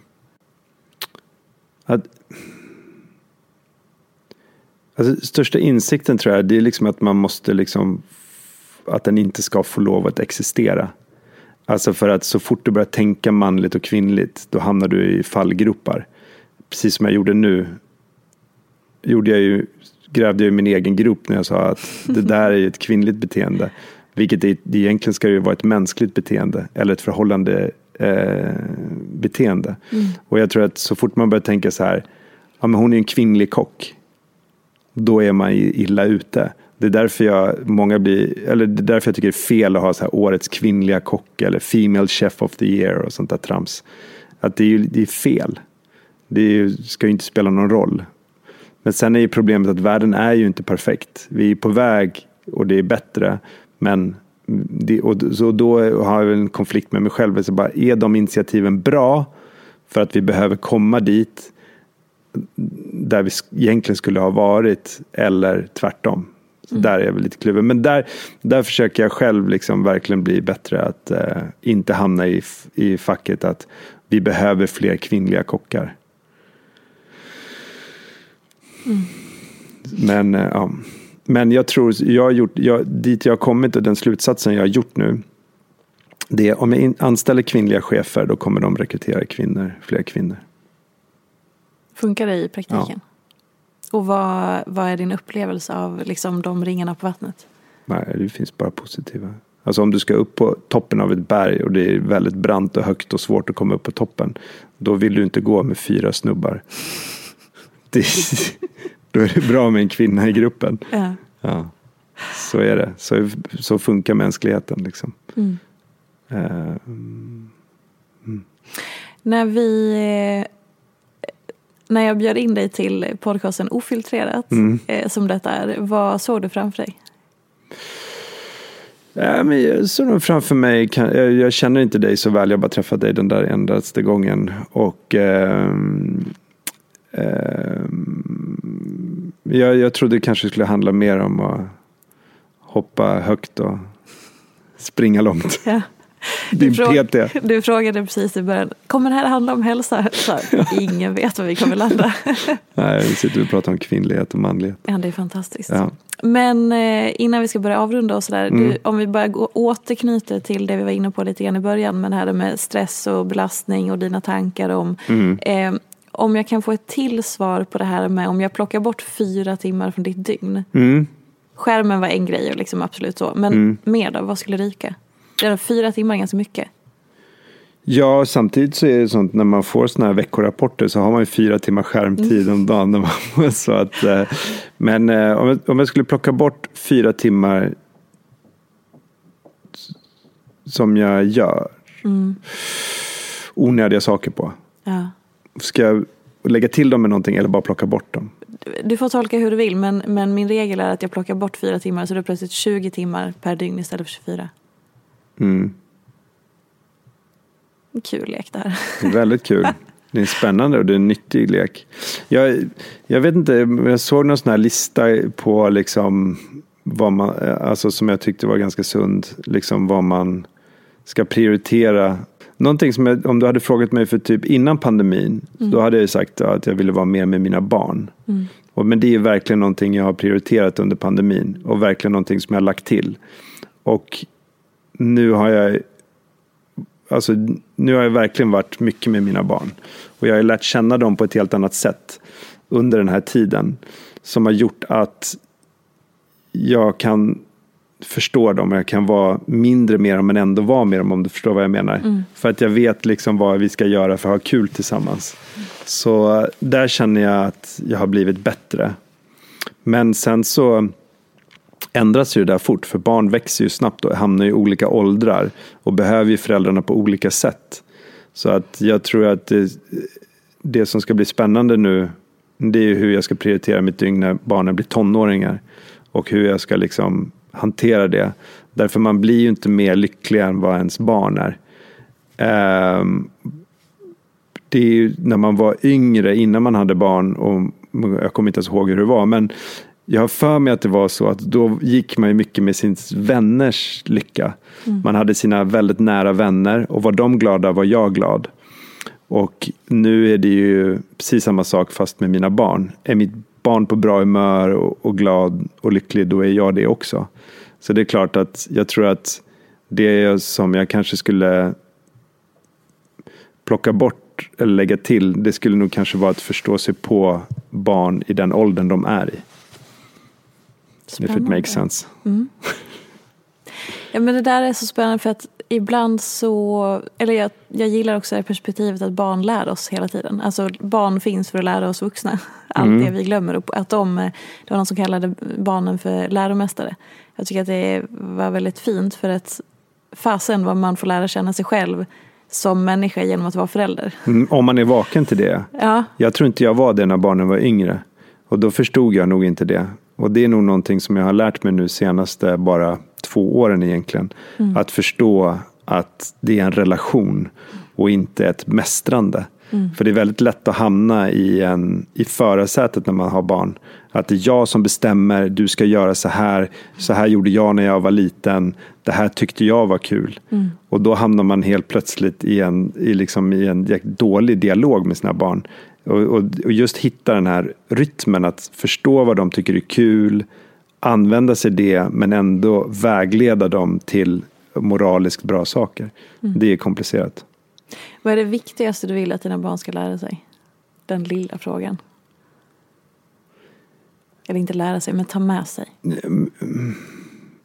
att, alltså, största insikten tror jag det är liksom att man måste liksom att den inte ska få lov att existera. Alltså för att så fort du börjar tänka manligt och kvinnligt då hamnar du i fallgropar. Precis som jag gjorde nu. Gjorde jag ju, grävde jag i min egen grop när jag sa att det där är ett kvinnligt beteende. Vilket det, det egentligen ska ju vara ett mänskligt beteende eller ett förhållande eh, beteende. Och jag tror att så fort man börjar tänka så här, ja men hon är en kvinnlig kock. då är man illa ute. Det är därför jag, många blir, eller det är därför jag tycker det är fel att ha så här årets kvinnliga kock eller Female Chef of the Year och sånt där trams. Att det är, det är fel. Det ju, ska ju inte spela någon roll. Men sen är ju problemet att världen är ju inte perfekt. Vi är på väg och det är bättre. Men det, och, så då har jag en konflikt med mig själv. Så bara, är de initiativen bra för att vi behöver komma dit där vi egentligen skulle ha varit eller tvärtom? Mm. Där är jag väl lite kluven. Men där, där försöker jag själv liksom verkligen bli bättre att eh, inte hamna i, i facket att vi behöver fler kvinnliga kockar. Mm. Men, eh, ja. Men jag tror, jag har gjort, jag, dit jag har kommit och den slutsatsen jag har gjort nu. Det är om jag anställer kvinnliga chefer då kommer de rekrytera kvinnor, fler kvinnor. Funkar det i praktiken? Ja. Och vad, vad är din upplevelse av liksom, de ringarna på vattnet? Nej, det finns bara positiva. Alltså om du ska upp på toppen av ett berg och det är väldigt brant och högt och svårt att komma upp på toppen. Då vill du inte gå med fyra snubbar. Det, då är det bra med en kvinna i gruppen. Ja. ja. Så är det. Så, så funkar mänskligheten. Liksom. Mm. Uh, mm. När vi när jag bjöd in dig till podcasten Ofiltrerat, mm. eh, som detta är, vad såg du framför dig? Ja, men jag såg nog framför mig, jag känner inte dig så väl, jag har bara träffat dig den där endaste gången. Och eh, eh, jag, jag trodde det kanske skulle handla mer om att hoppa högt och springa långt. Ja. Din du, PT. du frågade precis i början, kommer det här handla om hälsa? Så, ingen vet var vi kommer landa. Nej, vi sitter och pratar om kvinnlighet och manlighet. Ja, det är fantastiskt. Ja. Men eh, innan vi ska börja avrunda och sådär, mm. om vi bara återknyter till det vi var inne på lite grann i början, med det här med stress och belastning och dina tankar om mm. eh, om jag kan få ett till svar på det här med om jag plockar bort fyra timmar från ditt dygn. Mm. Skärmen var en grej, liksom, absolut så. Men mm. mer då, vad skulle ryka? Fyra timmar är ganska mycket. Ja, samtidigt så är det sånt när man får sådana här veckorapporter så har man ju fyra timmar skärmtid mm. om dagen. När man, så att, eh, men eh, om jag, om jag skulle plocka bort fyra timmar som jag gör mm. onödiga saker på. Ja. Ska jag lägga till dem med någonting eller bara plocka bort dem? Du får tolka hur du vill men, men min regel är att jag plockar bort fyra timmar så det är plötsligt 20 timmar per dygn istället för 24. Mm. Kul lek det här. Väldigt kul. Det är spännande och det är en nyttig lek. Jag, jag vet inte, jag såg någon sån här lista på liksom vad man, alltså som jag tyckte var ganska sund, liksom vad man ska prioritera. Någonting som jag, om du hade frågat mig för typ innan pandemin, mm. då hade jag sagt att jag ville vara mer med mina barn. Mm. Och, men det är verkligen någonting jag har prioriterat under pandemin och verkligen någonting som jag har lagt till. Och nu har jag Alltså, nu har jag verkligen varit mycket med mina barn. Och jag har lärt känna dem på ett helt annat sätt under den här tiden. Som har gjort att jag kan förstå dem och jag kan vara mindre med dem men ändå vara med dem om du förstår vad jag menar. Mm. För att jag vet liksom vad vi ska göra för att ha kul tillsammans. Mm. Så där känner jag att jag har blivit bättre. Men sen så ändras ju det där fort, för barn växer ju snabbt och hamnar i olika åldrar och behöver ju föräldrarna på olika sätt. Så att jag tror att det, det som ska bli spännande nu, det är hur jag ska prioritera mitt dygn när barnen blir tonåringar och hur jag ska liksom hantera det. Därför man blir ju inte mer lycklig än vad ens barn är. Um, det är ju när man var yngre, innan man hade barn, och jag kommer inte ens ihåg hur det var, men jag har för mig att det var så att då gick man ju mycket med sin vänners lycka. Mm. Man hade sina väldigt nära vänner och var de glada var jag glad. Och nu är det ju precis samma sak fast med mina barn. Är mitt barn på bra humör och, och glad och lycklig då är jag det också. Så det är klart att jag tror att det som jag kanske skulle plocka bort eller lägga till, det skulle nog kanske vara att förstå sig på barn i den åldern de är i. Spännande. If it makes sense. Mm. Ja, men det där är så spännande för att ibland så, eller jag, jag gillar också det perspektivet att barn lär oss hela tiden. Alltså barn finns för att lära oss vuxna. Allt Mm. det vi glömmer. Och att de, det var någon som kallade barnen för läromästare. Jag tycker att det var väldigt fint för att fasen vad man får lära känna sig själv som människa genom att vara förälder. Mm, Om man är vaken till det. Ja, Jag tror inte jag var det när barnen var yngre. Och då förstod jag nog inte det. Och det är nog någonting som jag har lärt mig nu senaste bara två åren egentligen. Att förstå att det är en relation och inte ett mästrande. För det är väldigt lätt att hamna i, en, i förarsätet när man har barn. Att det är jag som bestämmer, du ska göra så här, så här gjorde jag när jag var liten, det här tyckte jag var kul. Och då hamnar man helt plötsligt i en, i liksom, i en dålig dialog med sina barn. Och, och, och just hitta den här rytmen, att förstå vad de tycker är kul, använda sig det men ändå vägleda dem till moraliskt bra saker. Det är komplicerat. vad är det viktigaste du vill att dina barn ska lära sig? Den lilla frågan. Eller inte lära sig, men ta med sig.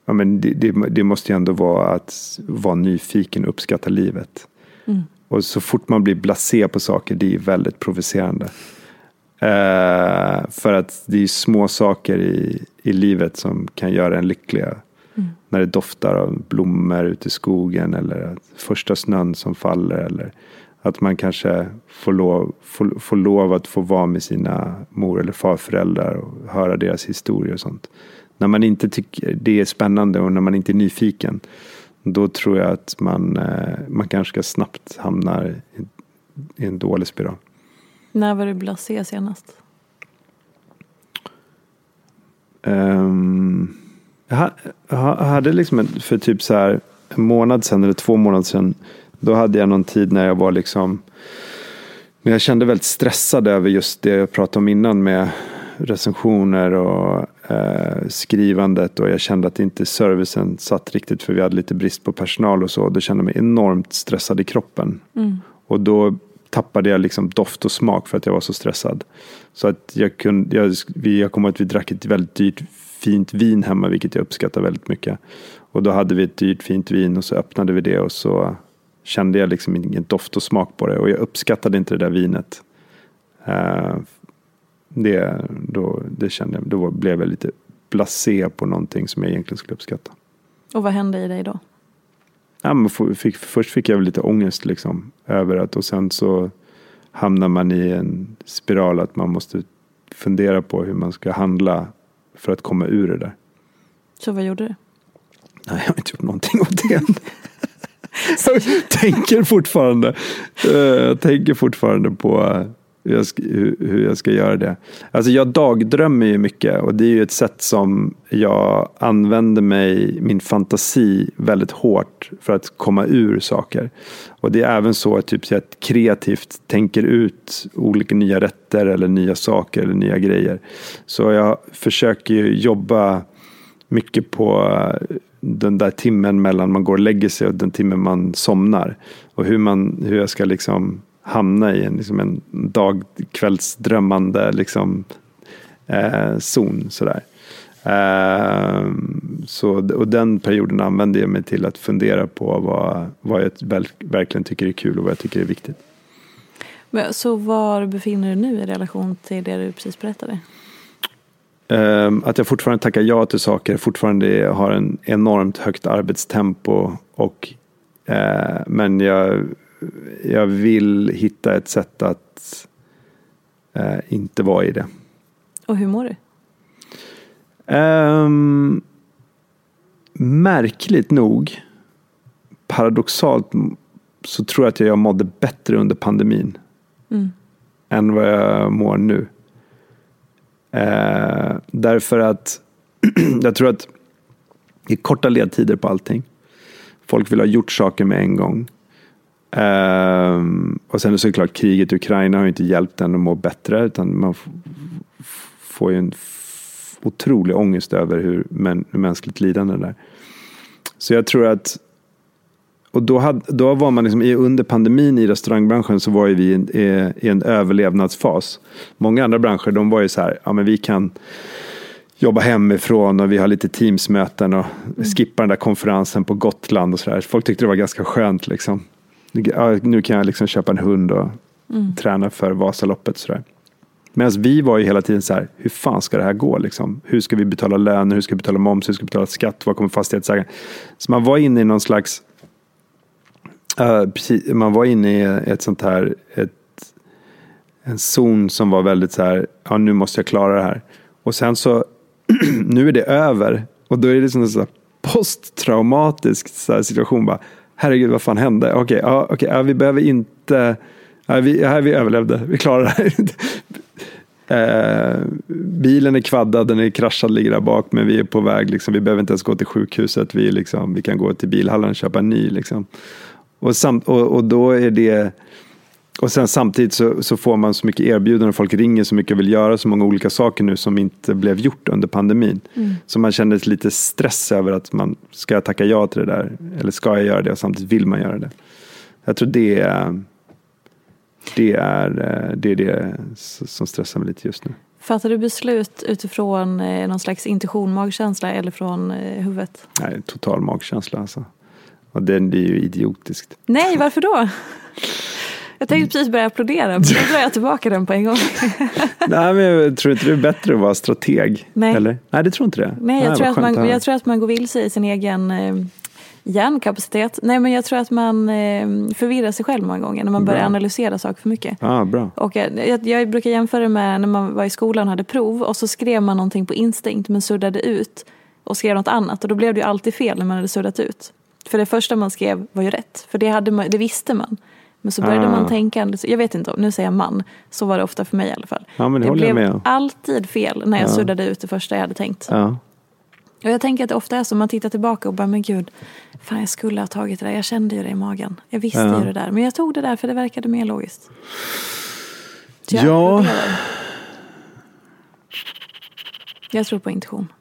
Ja, men det, det, det måste ju ändå vara att vara nyfiken och uppskatta livet. Och så fort man blir blasé på saker, det är väldigt provocerande. Eh, för att det är små saker i, i livet som kan göra en lyckliga. När det doftar av blommor ute i skogen eller första snön som faller. Eller att man kanske får lov, får, får lov att få vara med sina mor eller farföräldrar och höra deras historier och sånt. När man inte tycker det är spännande och när man inte är nyfiken. Då tror jag att man, eh, man ganska snabbt hamnar i, en dålig spiral. När var du blasé senast? Ehm, jag ha- jag hade liksom en, för typ så här en månad sedan eller två månader sedan. Då hade jag någon tid när jag var liksom. Men jag kände väldigt stressad över just det jag pratade om innan med recensioner och eh, skrivandet. Och jag kände att inte servicen satt riktigt för vi hade lite brist på personal och så. Då kände jag mig enormt stressad i kroppen. Och då tappade jag liksom doft och smak för att jag var så stressad. Så att jag kunde, jag, jag kommer ihåg att vi drack ett väldigt dyrt fint vin hemma, vilket jag uppskattar väldigt mycket. Och då hade vi ett dyrt fint vin och så öppnade vi det och så kände jag liksom ingen doft och smak på det. Och jag uppskattade inte det där vinet. Eh, det, då, det kände jag, då blev jag lite blasé på någonting som jag egentligen skulle uppskatta. Och vad hände i dig då? Ja, men fick, först fick jag lite ångest liksom, över att och sen så hamnar man i en spiral att man måste fundera på hur man ska handla för att komma ur det där. Så vad gjorde du? Nej, jag har inte gjort någonting åt det. Jag tänker fortfarande, eh, jag tänker fortfarande på hur jag, ska, hur, hur jag ska göra det. Alltså jag dagdrömmer ju mycket och det är ju ett sätt som jag använder mig, min fantasi väldigt hårt för att komma ur saker. Och det är även så att typ, jag kreativt tänker ut olika nya rätter eller nya saker eller nya grejer. Så jag försöker ju jobba mycket på eh, den där timmen mellan man går och lägger sig och den timmen man somnar. Och hur, man, hur jag ska liksom hamna i en, liksom en dagkvällsdrömmande liksom, eh, zon. Sådär. Eh, så, och den perioden använder jag mig till att fundera på vad, vad jag verkligen tycker är kul och vad jag tycker är viktigt. Men, så var befinner du dig nu i relation till det du precis berättade? Ehm, att jag fortfarande tackar ja till saker, fortfarande har en enormt högt arbetstempo. Och, eh, men jag, jag vill hitta ett sätt att eh, inte vara i det. Och hur mår du? Ehm, märkligt nog, paradoxalt så tror jag att jag mådde bättre under pandemin än vad jag mår nu. Eh, därför att jag tror att det är korta ledtider på allting. Folk vill ha gjort saker med en gång. Ehm, och sen såklart kriget i Ukraina har ju inte hjälpt en att må bättre. Utan man får ju en otrolig ångest över hur män, mänskligt lidande det är. Så jag tror att och då, hade, då var man liksom under pandemin i restaurangbranschen så var ju vi i, en- i, en överlevnadsfas. Många andra branscher de var ju så här, ja men vi kan jobba hemifrån och vi har lite teamsmöten och skippa den där konferensen på Gotland och sådär. Folk tyckte det var ganska skönt liksom. Nu kan jag liksom köpa en hund och träna för Vasaloppet sådär. Medan vi var ju hela tiden så här, hur fan ska det här gå liksom? Hur ska vi betala löner? Hur ska vi betala moms? Hur ska vi betala skatt? Vad kommer fastighetsägaren? Så man var inne i någon slags, eh, precis, man var inne i ett sånt här, ett, en zon som var väldigt så här, ja nu måste jag klara det här. Och sen så, nu är det över. Och då är det som en sån här posttraumatisk så här situation. Bara, Herregud, vad fan hände? Okej, ja, okay, ja, vi behöver inte, ja, vi, ja, vi överlevde, vi klarar det här. Eh, bilen är kvaddad, den är kraschad, ligger där bak, men vi är på väg. Liksom. Vi behöver inte ens gå till sjukhuset. Vi, liksom, vi kan gå till bilhallen och köpa en ny. Liksom. Och, samt, och, och då är det... Och sen samtidigt så, så får man så mycket erbjudanden folk ringer så mycket och vill göra så många olika saker nu som inte blev gjort under pandemin. Så man känner lite stress över att man ska jag tacka ja till det där eller ska jag göra det och samtidigt vill man göra det. Jag tror det är det är eh, det, är det som stressar mig lite just nu. Fattar du beslut utifrån eh, någon slags intuition, magkänsla eller från eh, huvudet? Nej, total magkänsla alltså. Och den är ju idiotiskt. Nej, varför då? Jag tänkte precis börja applådera, men då drar jag tillbaka den på en gång. Nej, men jag tror inte det är bättre att vara strateg? Nej. Eller? Nej, det tror inte det. Nej, jag, vad tror att man, jag tror att man går vilse i sin egen eh, hjärnkapacitet. Nej, men jag tror att man eh, förvirrar sig själv många gånger när man börjar Bra. analysera saker för mycket. Ja, bra. Och jag, jag, jag brukar jämföra med när man var i skolan och hade prov och så skrev man någonting på instinkt men suddade ut och skrev något annat och då blev det ju alltid fel när man hade suddat ut. För det första man skrev var ju rätt, för det, hade man, det visste man. Men så började Ah. man tänka, jag vet inte, nu säger jag man, så var det ofta för mig i alla fall. Ja, det det blev alltid fel när jag Ja. suddade ut det första jag hade tänkt. Ja. Och jag tänker att det ofta är så, man tittar tillbaka och bara, men gud, fan jag skulle ha tagit det där, jag kände ju det i magen. Jag visste Ja. ju det där, men jag tog det där för det verkade mer logiskt. Jag Ja. Jag tror på intuition.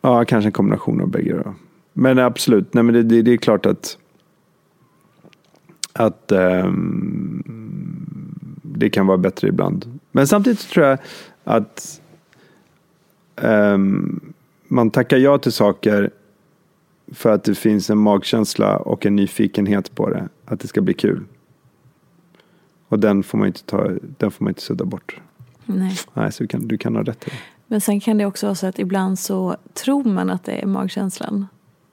ja, kanske en kombination av bägge då. Men absolut, Nej, men det, det, det är klart att att ehm, det kan vara bättre ibland. Men samtidigt så tror jag att ehm, man tackar ja till saker för att det finns en magkänsla och en nyfikenhet på det. Att det ska bli kul. Och den får man inte, ta, den får man inte sudda bort. Nej. Nej, så du kan, du kan ha rätt i det. Men sen kan det också vara så att ibland så tror man att det är magkänslan.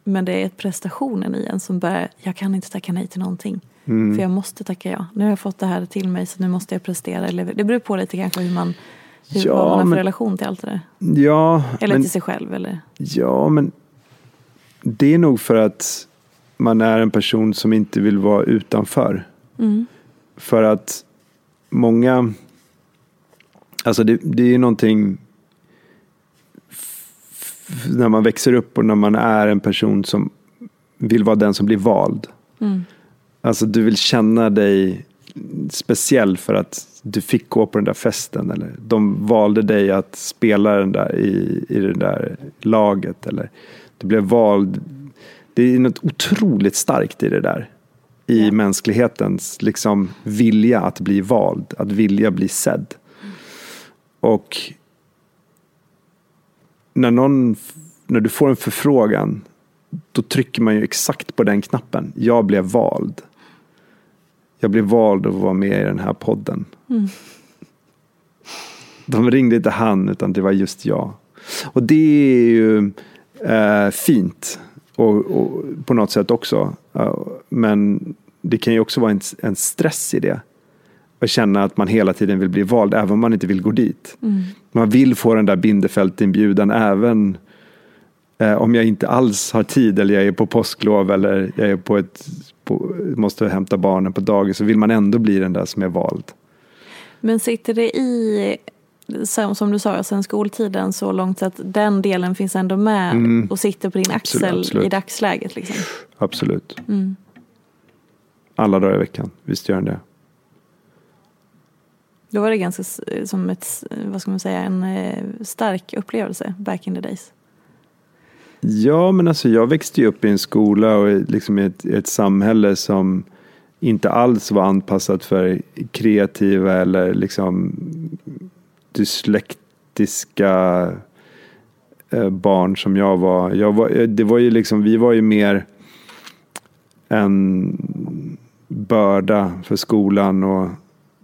Men det är prestationen i en som börjar, jag kan inte tacka nej till någonting. Mm. För jag måste tacka ja. Nu har jag fått det här till mig så nu måste jag prestera. Eller, det beror på lite kanske hur man, hur Ja, vad man har för men- relation till allt det där. Ja, Eller men, till sig själv. Eller, ja, men det är nog för att man är en person som inte vill vara utanför. mm. För att många, alltså det, det är ju någonting när man växer upp och när man är en person som vill vara den som blir vald. Mm. Alltså du vill känna dig speciell för att du fick gå på den där festen eller de valde dig att spela den där i, i det där laget eller du blev vald. Det är något otroligt starkt i det där. I Ja. mänsklighetens liksom vilja att bli vald, att vilja bli sedd. Och när, någon, när du får en förfrågan då trycker man ju exakt på den knappen. Jag blev vald. Jag blev vald att vara med i den här podden. De ringde inte han, utan det var just jag. Och det är ju eh, fint och, och på något sätt också. Ja, men det kan ju också vara en, en stress i det. Att känna att man hela tiden vill bli vald, även om man inte vill gå dit. Man vill få den där Bindefält-inbjudan även eh, om jag inte alls har tid eller jag är på påsklov eller jag är på ett, på, måste hämta barnen på dagis så vill man ändå bli den där som är vald. Men sitter det i, som du sa, sen skoltiden så långt så att den delen finns ändå med och sitter på din axel Mm. absolut. i dagsläget? Liksom. Absolut. Alla dagar i veckan, visst gör den det. Då var det ganska som ett, vad ska man säga, en eh, stark upplevelse back in the days. Ja, men alltså jag växte ju upp i en skola och i- liksom i ett, ett samhälle som inte alls var anpassat för kreativa eller liksom dyslektiska eh, barn som jag var. Jag var eh, det var ju liksom, vi var ju mer en börda för skolan och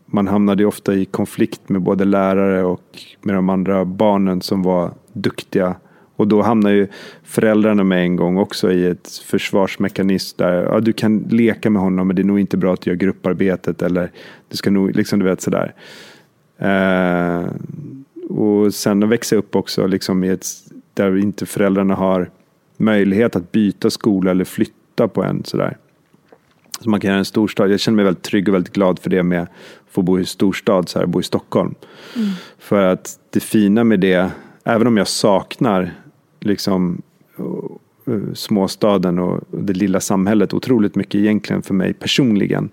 man hamnade ju ofta i konflikt med både lärare och med de andra barnen som var duktiga. Och då hamnar ju föräldrarna med en gång också i ett försvarsmekanism där ja, du kan leka med honom men det är nog inte bra att du gör grupparbetet eller du ska nog, liksom du vet sådär. Eh, och sen att växa upp också liksom i ett, där inte föräldrarna har möjlighet att byta skola eller flytta på en sådär. Så man kan göra en storstad. Jag känner mig väldigt trygg och väldigt glad för det med att få bo i storstad, så här, bo i Stockholm. Mm. För att det fina med det, även om jag saknar liksom eh, eh, småstaden och det lilla samhället otroligt mycket egentligen för mig personligen.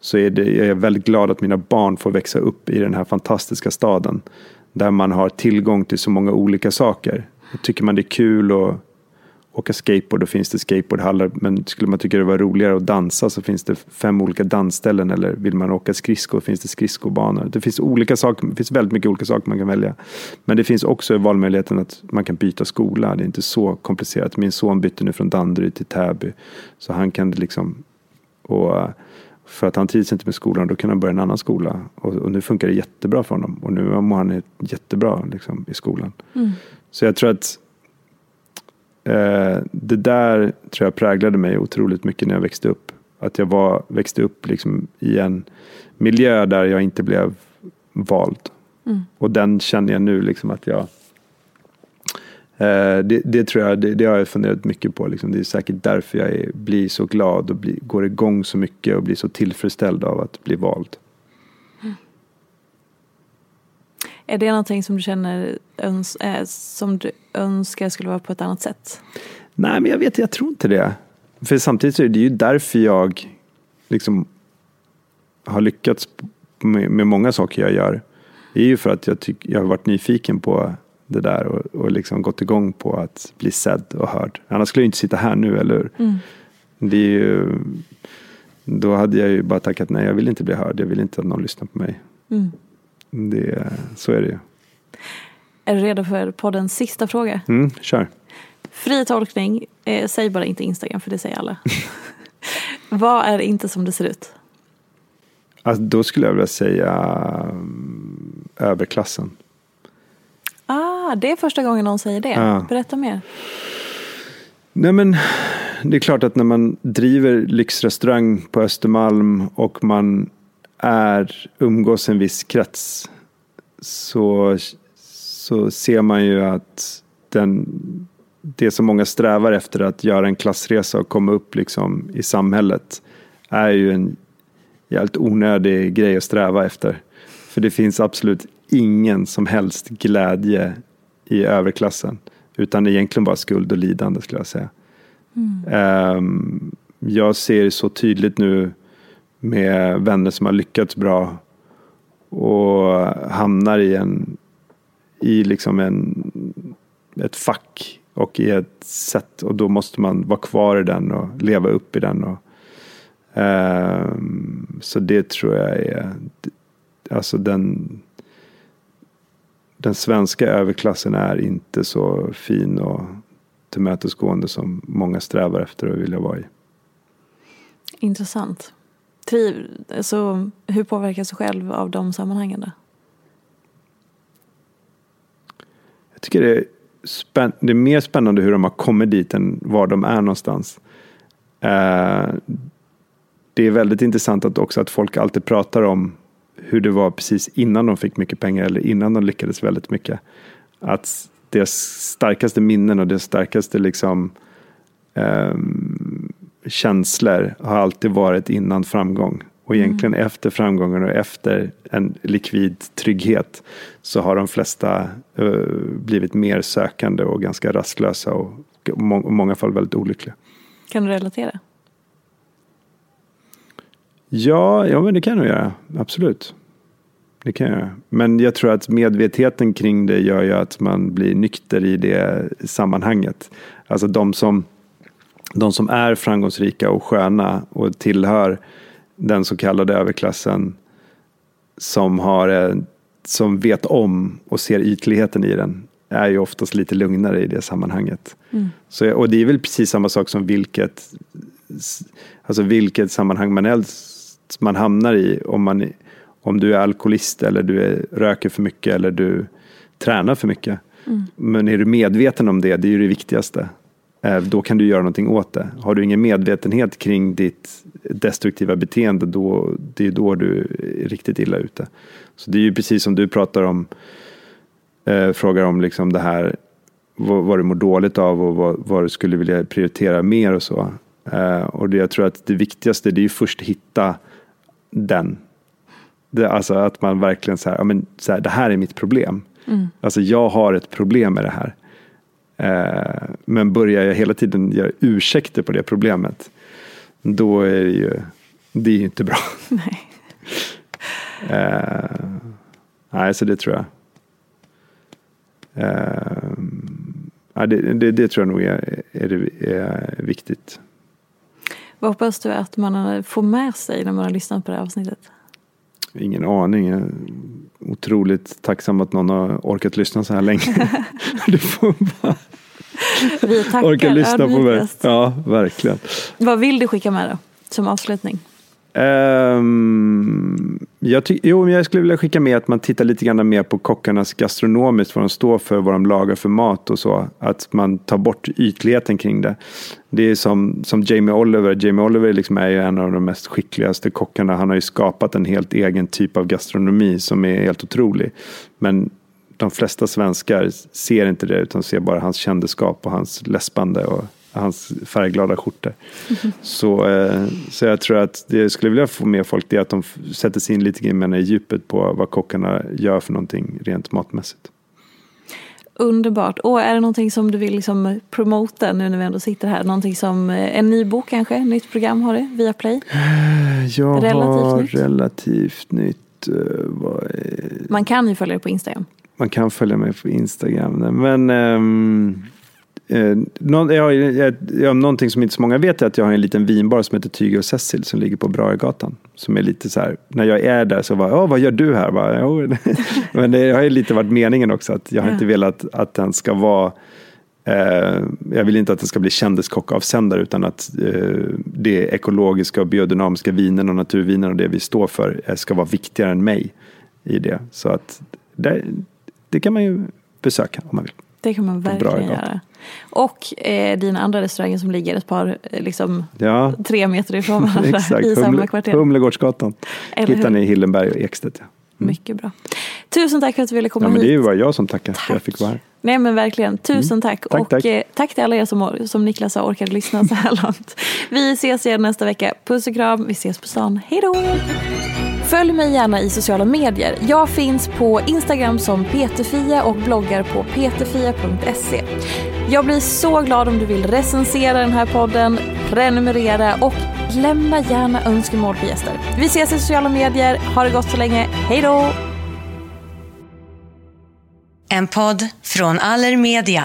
Så är det, jag är väldigt glad att mina barn får växa upp i den här fantastiska staden. Där man har tillgång till så många olika saker. tycker man det är kul att åka skateboard då finns det skateboardhallar. Men skulle man tycka det var roligare att dansa så finns det fem olika dansställen. Eller vill man åka skridskor finns det skridskobanor. Det finns, olika saker, det finns väldigt mycket olika saker man kan välja. Men det finns också valmöjligheten att man kan byta skola. Det är inte så komplicerat. Min son bytte nu från Danderyd till Täby. Så han kan liksom... Och för att han trivs inte med skolan, då kan han börja en annan skola. Och, och nu funkar det jättebra för honom. Och nu mår han jättebra liksom, i skolan. Mm. Så jag tror att det där tror jag präglade mig otroligt mycket när jag växte upp. Att jag var, växte upp liksom i en miljö där jag inte blev vald. Mm. Och den känner jag nu liksom att jag eh, det, det, tror jag, det, det, har jag funderat mycket på. Liksom. Det är säkert därför jag är, blir så glad och blir, går igång så mycket och blir så tillfredsställd av att bli vald. Är det någonting som du känner öns äh, som du önskar skulle vara på ett annat sätt? Nej, men jag vet, jag tror inte det. För samtidigt så är det ju därför jag liksom har lyckats med, med många saker jag gör. Det är ju för att jag, tyck, jag har varit nyfiken på det där och, och liksom gått igång på att bli sedd och hörd. Annars skulle jag inte sitta här nu, eller hur? Mm. Det är ju, då hade jag ju bara tackat nej, jag vill inte bli hörd, jag vill inte att någon lyssnar på mig. Mm. Det, så är det ju. Är du redo för poddens sista fråga? Mm, kör. Fri tolkning, eh, säg bara inte Instagram för det säger alla. Vad är inte som det ser ut? Alltså, då skulle jag vilja säga um, överklassen. Ah, det är första gången någon säger det. Ja. Berätta mer. Nej men, det är klart att när man driver lyxrestaurang på Östermalm och man är, umgås en viss krets så, så ser man ju att den, det som många strävar efter att göra en klassresa och komma upp liksom i samhället är ju en jävligt onödig grej att sträva efter. För det finns absolut ingen som helst glädje i överklassen. Utan egentligen bara skuld och lidande skulle jag säga. Mm. Um, jag ser så tydligt nu med vänner som har lyckats bra och hamnar i en i liksom en, ett fack och i ett sätt och då måste man vara kvar i den och leva upp i den. Och, eh, så det tror jag är alltså den den svenska överklassen är inte så fin och tillmötesgående som många strävar efter och vill vara i. Intressant. Triv, alltså, hur påverkas du själv av de sammanhangen? Då? Jag tycker det är, spänn det är mer spännande hur de har kommit dit än var de är någonstans. Uh, det är väldigt intressant att också att folk alltid pratar om hur det var precis innan de fick mycket pengar eller innan de lyckades väldigt mycket. Att deras starkaste minnen och deras starkaste liksom um, känslor har alltid varit innan framgång. Och mm. egentligen mm. efter framgången och efter en likvid trygghet så har de flesta uh, blivit mer sökande och ganska rastlösa och i må många fall väldigt olyckliga. Kan du relatera? Ja, ja men det kan jag göra. Absolut. Det kan jag göra. Men jag tror att medvetenheten kring det gör ju att man blir nykter i det sammanhanget. Alltså de som de som är framgångsrika och sköna och tillhör den så kallade överklassen som, har, som vet om och ser ytligheten i den är ju oftast lite lugnare i det sammanhanget. Mm. Så, och det är väl precis samma sak som vilket, alltså vilket sammanhang man helst man hamnar i. Om, man, om du är alkoholist eller du är, röker för mycket eller du tränar för mycket. Mm. Men är du medveten om det, det är ju det viktigaste. Eh, då kan du göra någonting åt det. Har du ingen medvetenhet kring ditt destruktiva beteende, då, det är då du är riktigt illa ute. Så det är ju precis som du pratar om, eh, frågar om liksom det här, vad, vad, du mår dåligt av och vad, vad, du skulle vilja prioritera mer och så. Eh, och det, jag tror att det viktigaste det är ju först hitta den. Det, alltså att man verkligen så här, ja, men, så här, det här är mitt problem. Mm. Alltså jag har ett problem med det här. Eh, men börjar jag hela tiden göra ursäkter på det problemet, då är det ju, det är ju inte bra. Nej. eh, nej, så det tror jag. Eh, det, det, det, tror jag nog är, är, är viktigt. Vad hoppas du att man får med sig när man har lyssnat på det här avsnittet? Ingen aning. Otroligt tacksam att någon har orkat lyssna så här länge. du får bara Vi tackar orka lyssna på mig. Ja, verkligen. Vad vill du skicka med då, som avslutning? Um, jag, jo, jag skulle vilja skicka med att man tittar lite grann mer på kockarnas gastronomiskt, vad de står för, vad de lagar för mat och så. Att man tar bort ytligheten kring det. Det är som, som Jamie Oliver. Jamie Oliver liksom är ju en av de mest skickligaste kockarna. Han har ju skapat en helt egen typ av gastronomi som är helt otrolig. Men de flesta svenskar ser inte det utan ser bara hans kändeskap och hans läspande och hans färgglada skjortor. Mm. Så, eh, så jag tror att det jag skulle vilja få med folk det är att de sätter sig in lite grann i djupet på vad kockarna gör för någonting rent matmässigt. Underbart. Och är det någonting som du vill liksom promota nu när vi ändå sitter här? Någonting som, eh, en ny bok kanske? Nytt program har du via Play? Jag relativt har nytt. relativt nytt. Är... Man kan ju följa dig på Instagram. Man kan följa mig på Instagram. Men um, Eh, nå, jag, jag, jag, någonting som inte så många vet är att jag har en liten vinbar som heter Tyger och Cecil som ligger på Brahegatan. Som är lite så här, när jag är där så bara, vad gör du här? Bara, Men det har ju lite varit meningen också att jag har inte velat att den ska vara eh, jag vill inte att det ska bli kändiskockavsändare utan att eh, det ekologiska och biodynamiska vinen och naturvinen och det vi står för eh, ska vara viktigare än mig i det. Så att det, det kan man ju besöka om man vill. Det kan man verkligen göra. Och eh, dina andra restauranger som ligger ett par, eh, liksom ja. tre meter ifrån varandra i Humle, samma kvarter. Humlegårdsgatan. Hittar ni i Hillenberg och Ekstedt. Ja. Mm. Mycket bra. Tusen tack för att du ville komma ja, men hit. Det bara jag som tackar tack. för att jag fick vara här. Nej men verkligen, tusen mm. tack. tack och tack. Eh, tack till alla er som, som Niklas har orkat lyssna så här långt. Vi ses igen nästa vecka. Puss och kram, vi ses på stan. Hej då! Följ mig gärna i sociala medier. Jag finns på Instagram som peterfia och bloggar på peterfia.se. Jag blir så glad om du vill recensera den här podden, prenumerera och lämna gärna önskemål på gäster. Vi ses i sociala medier. Ha det gott så länge. Hej då! En podd från Allermedia.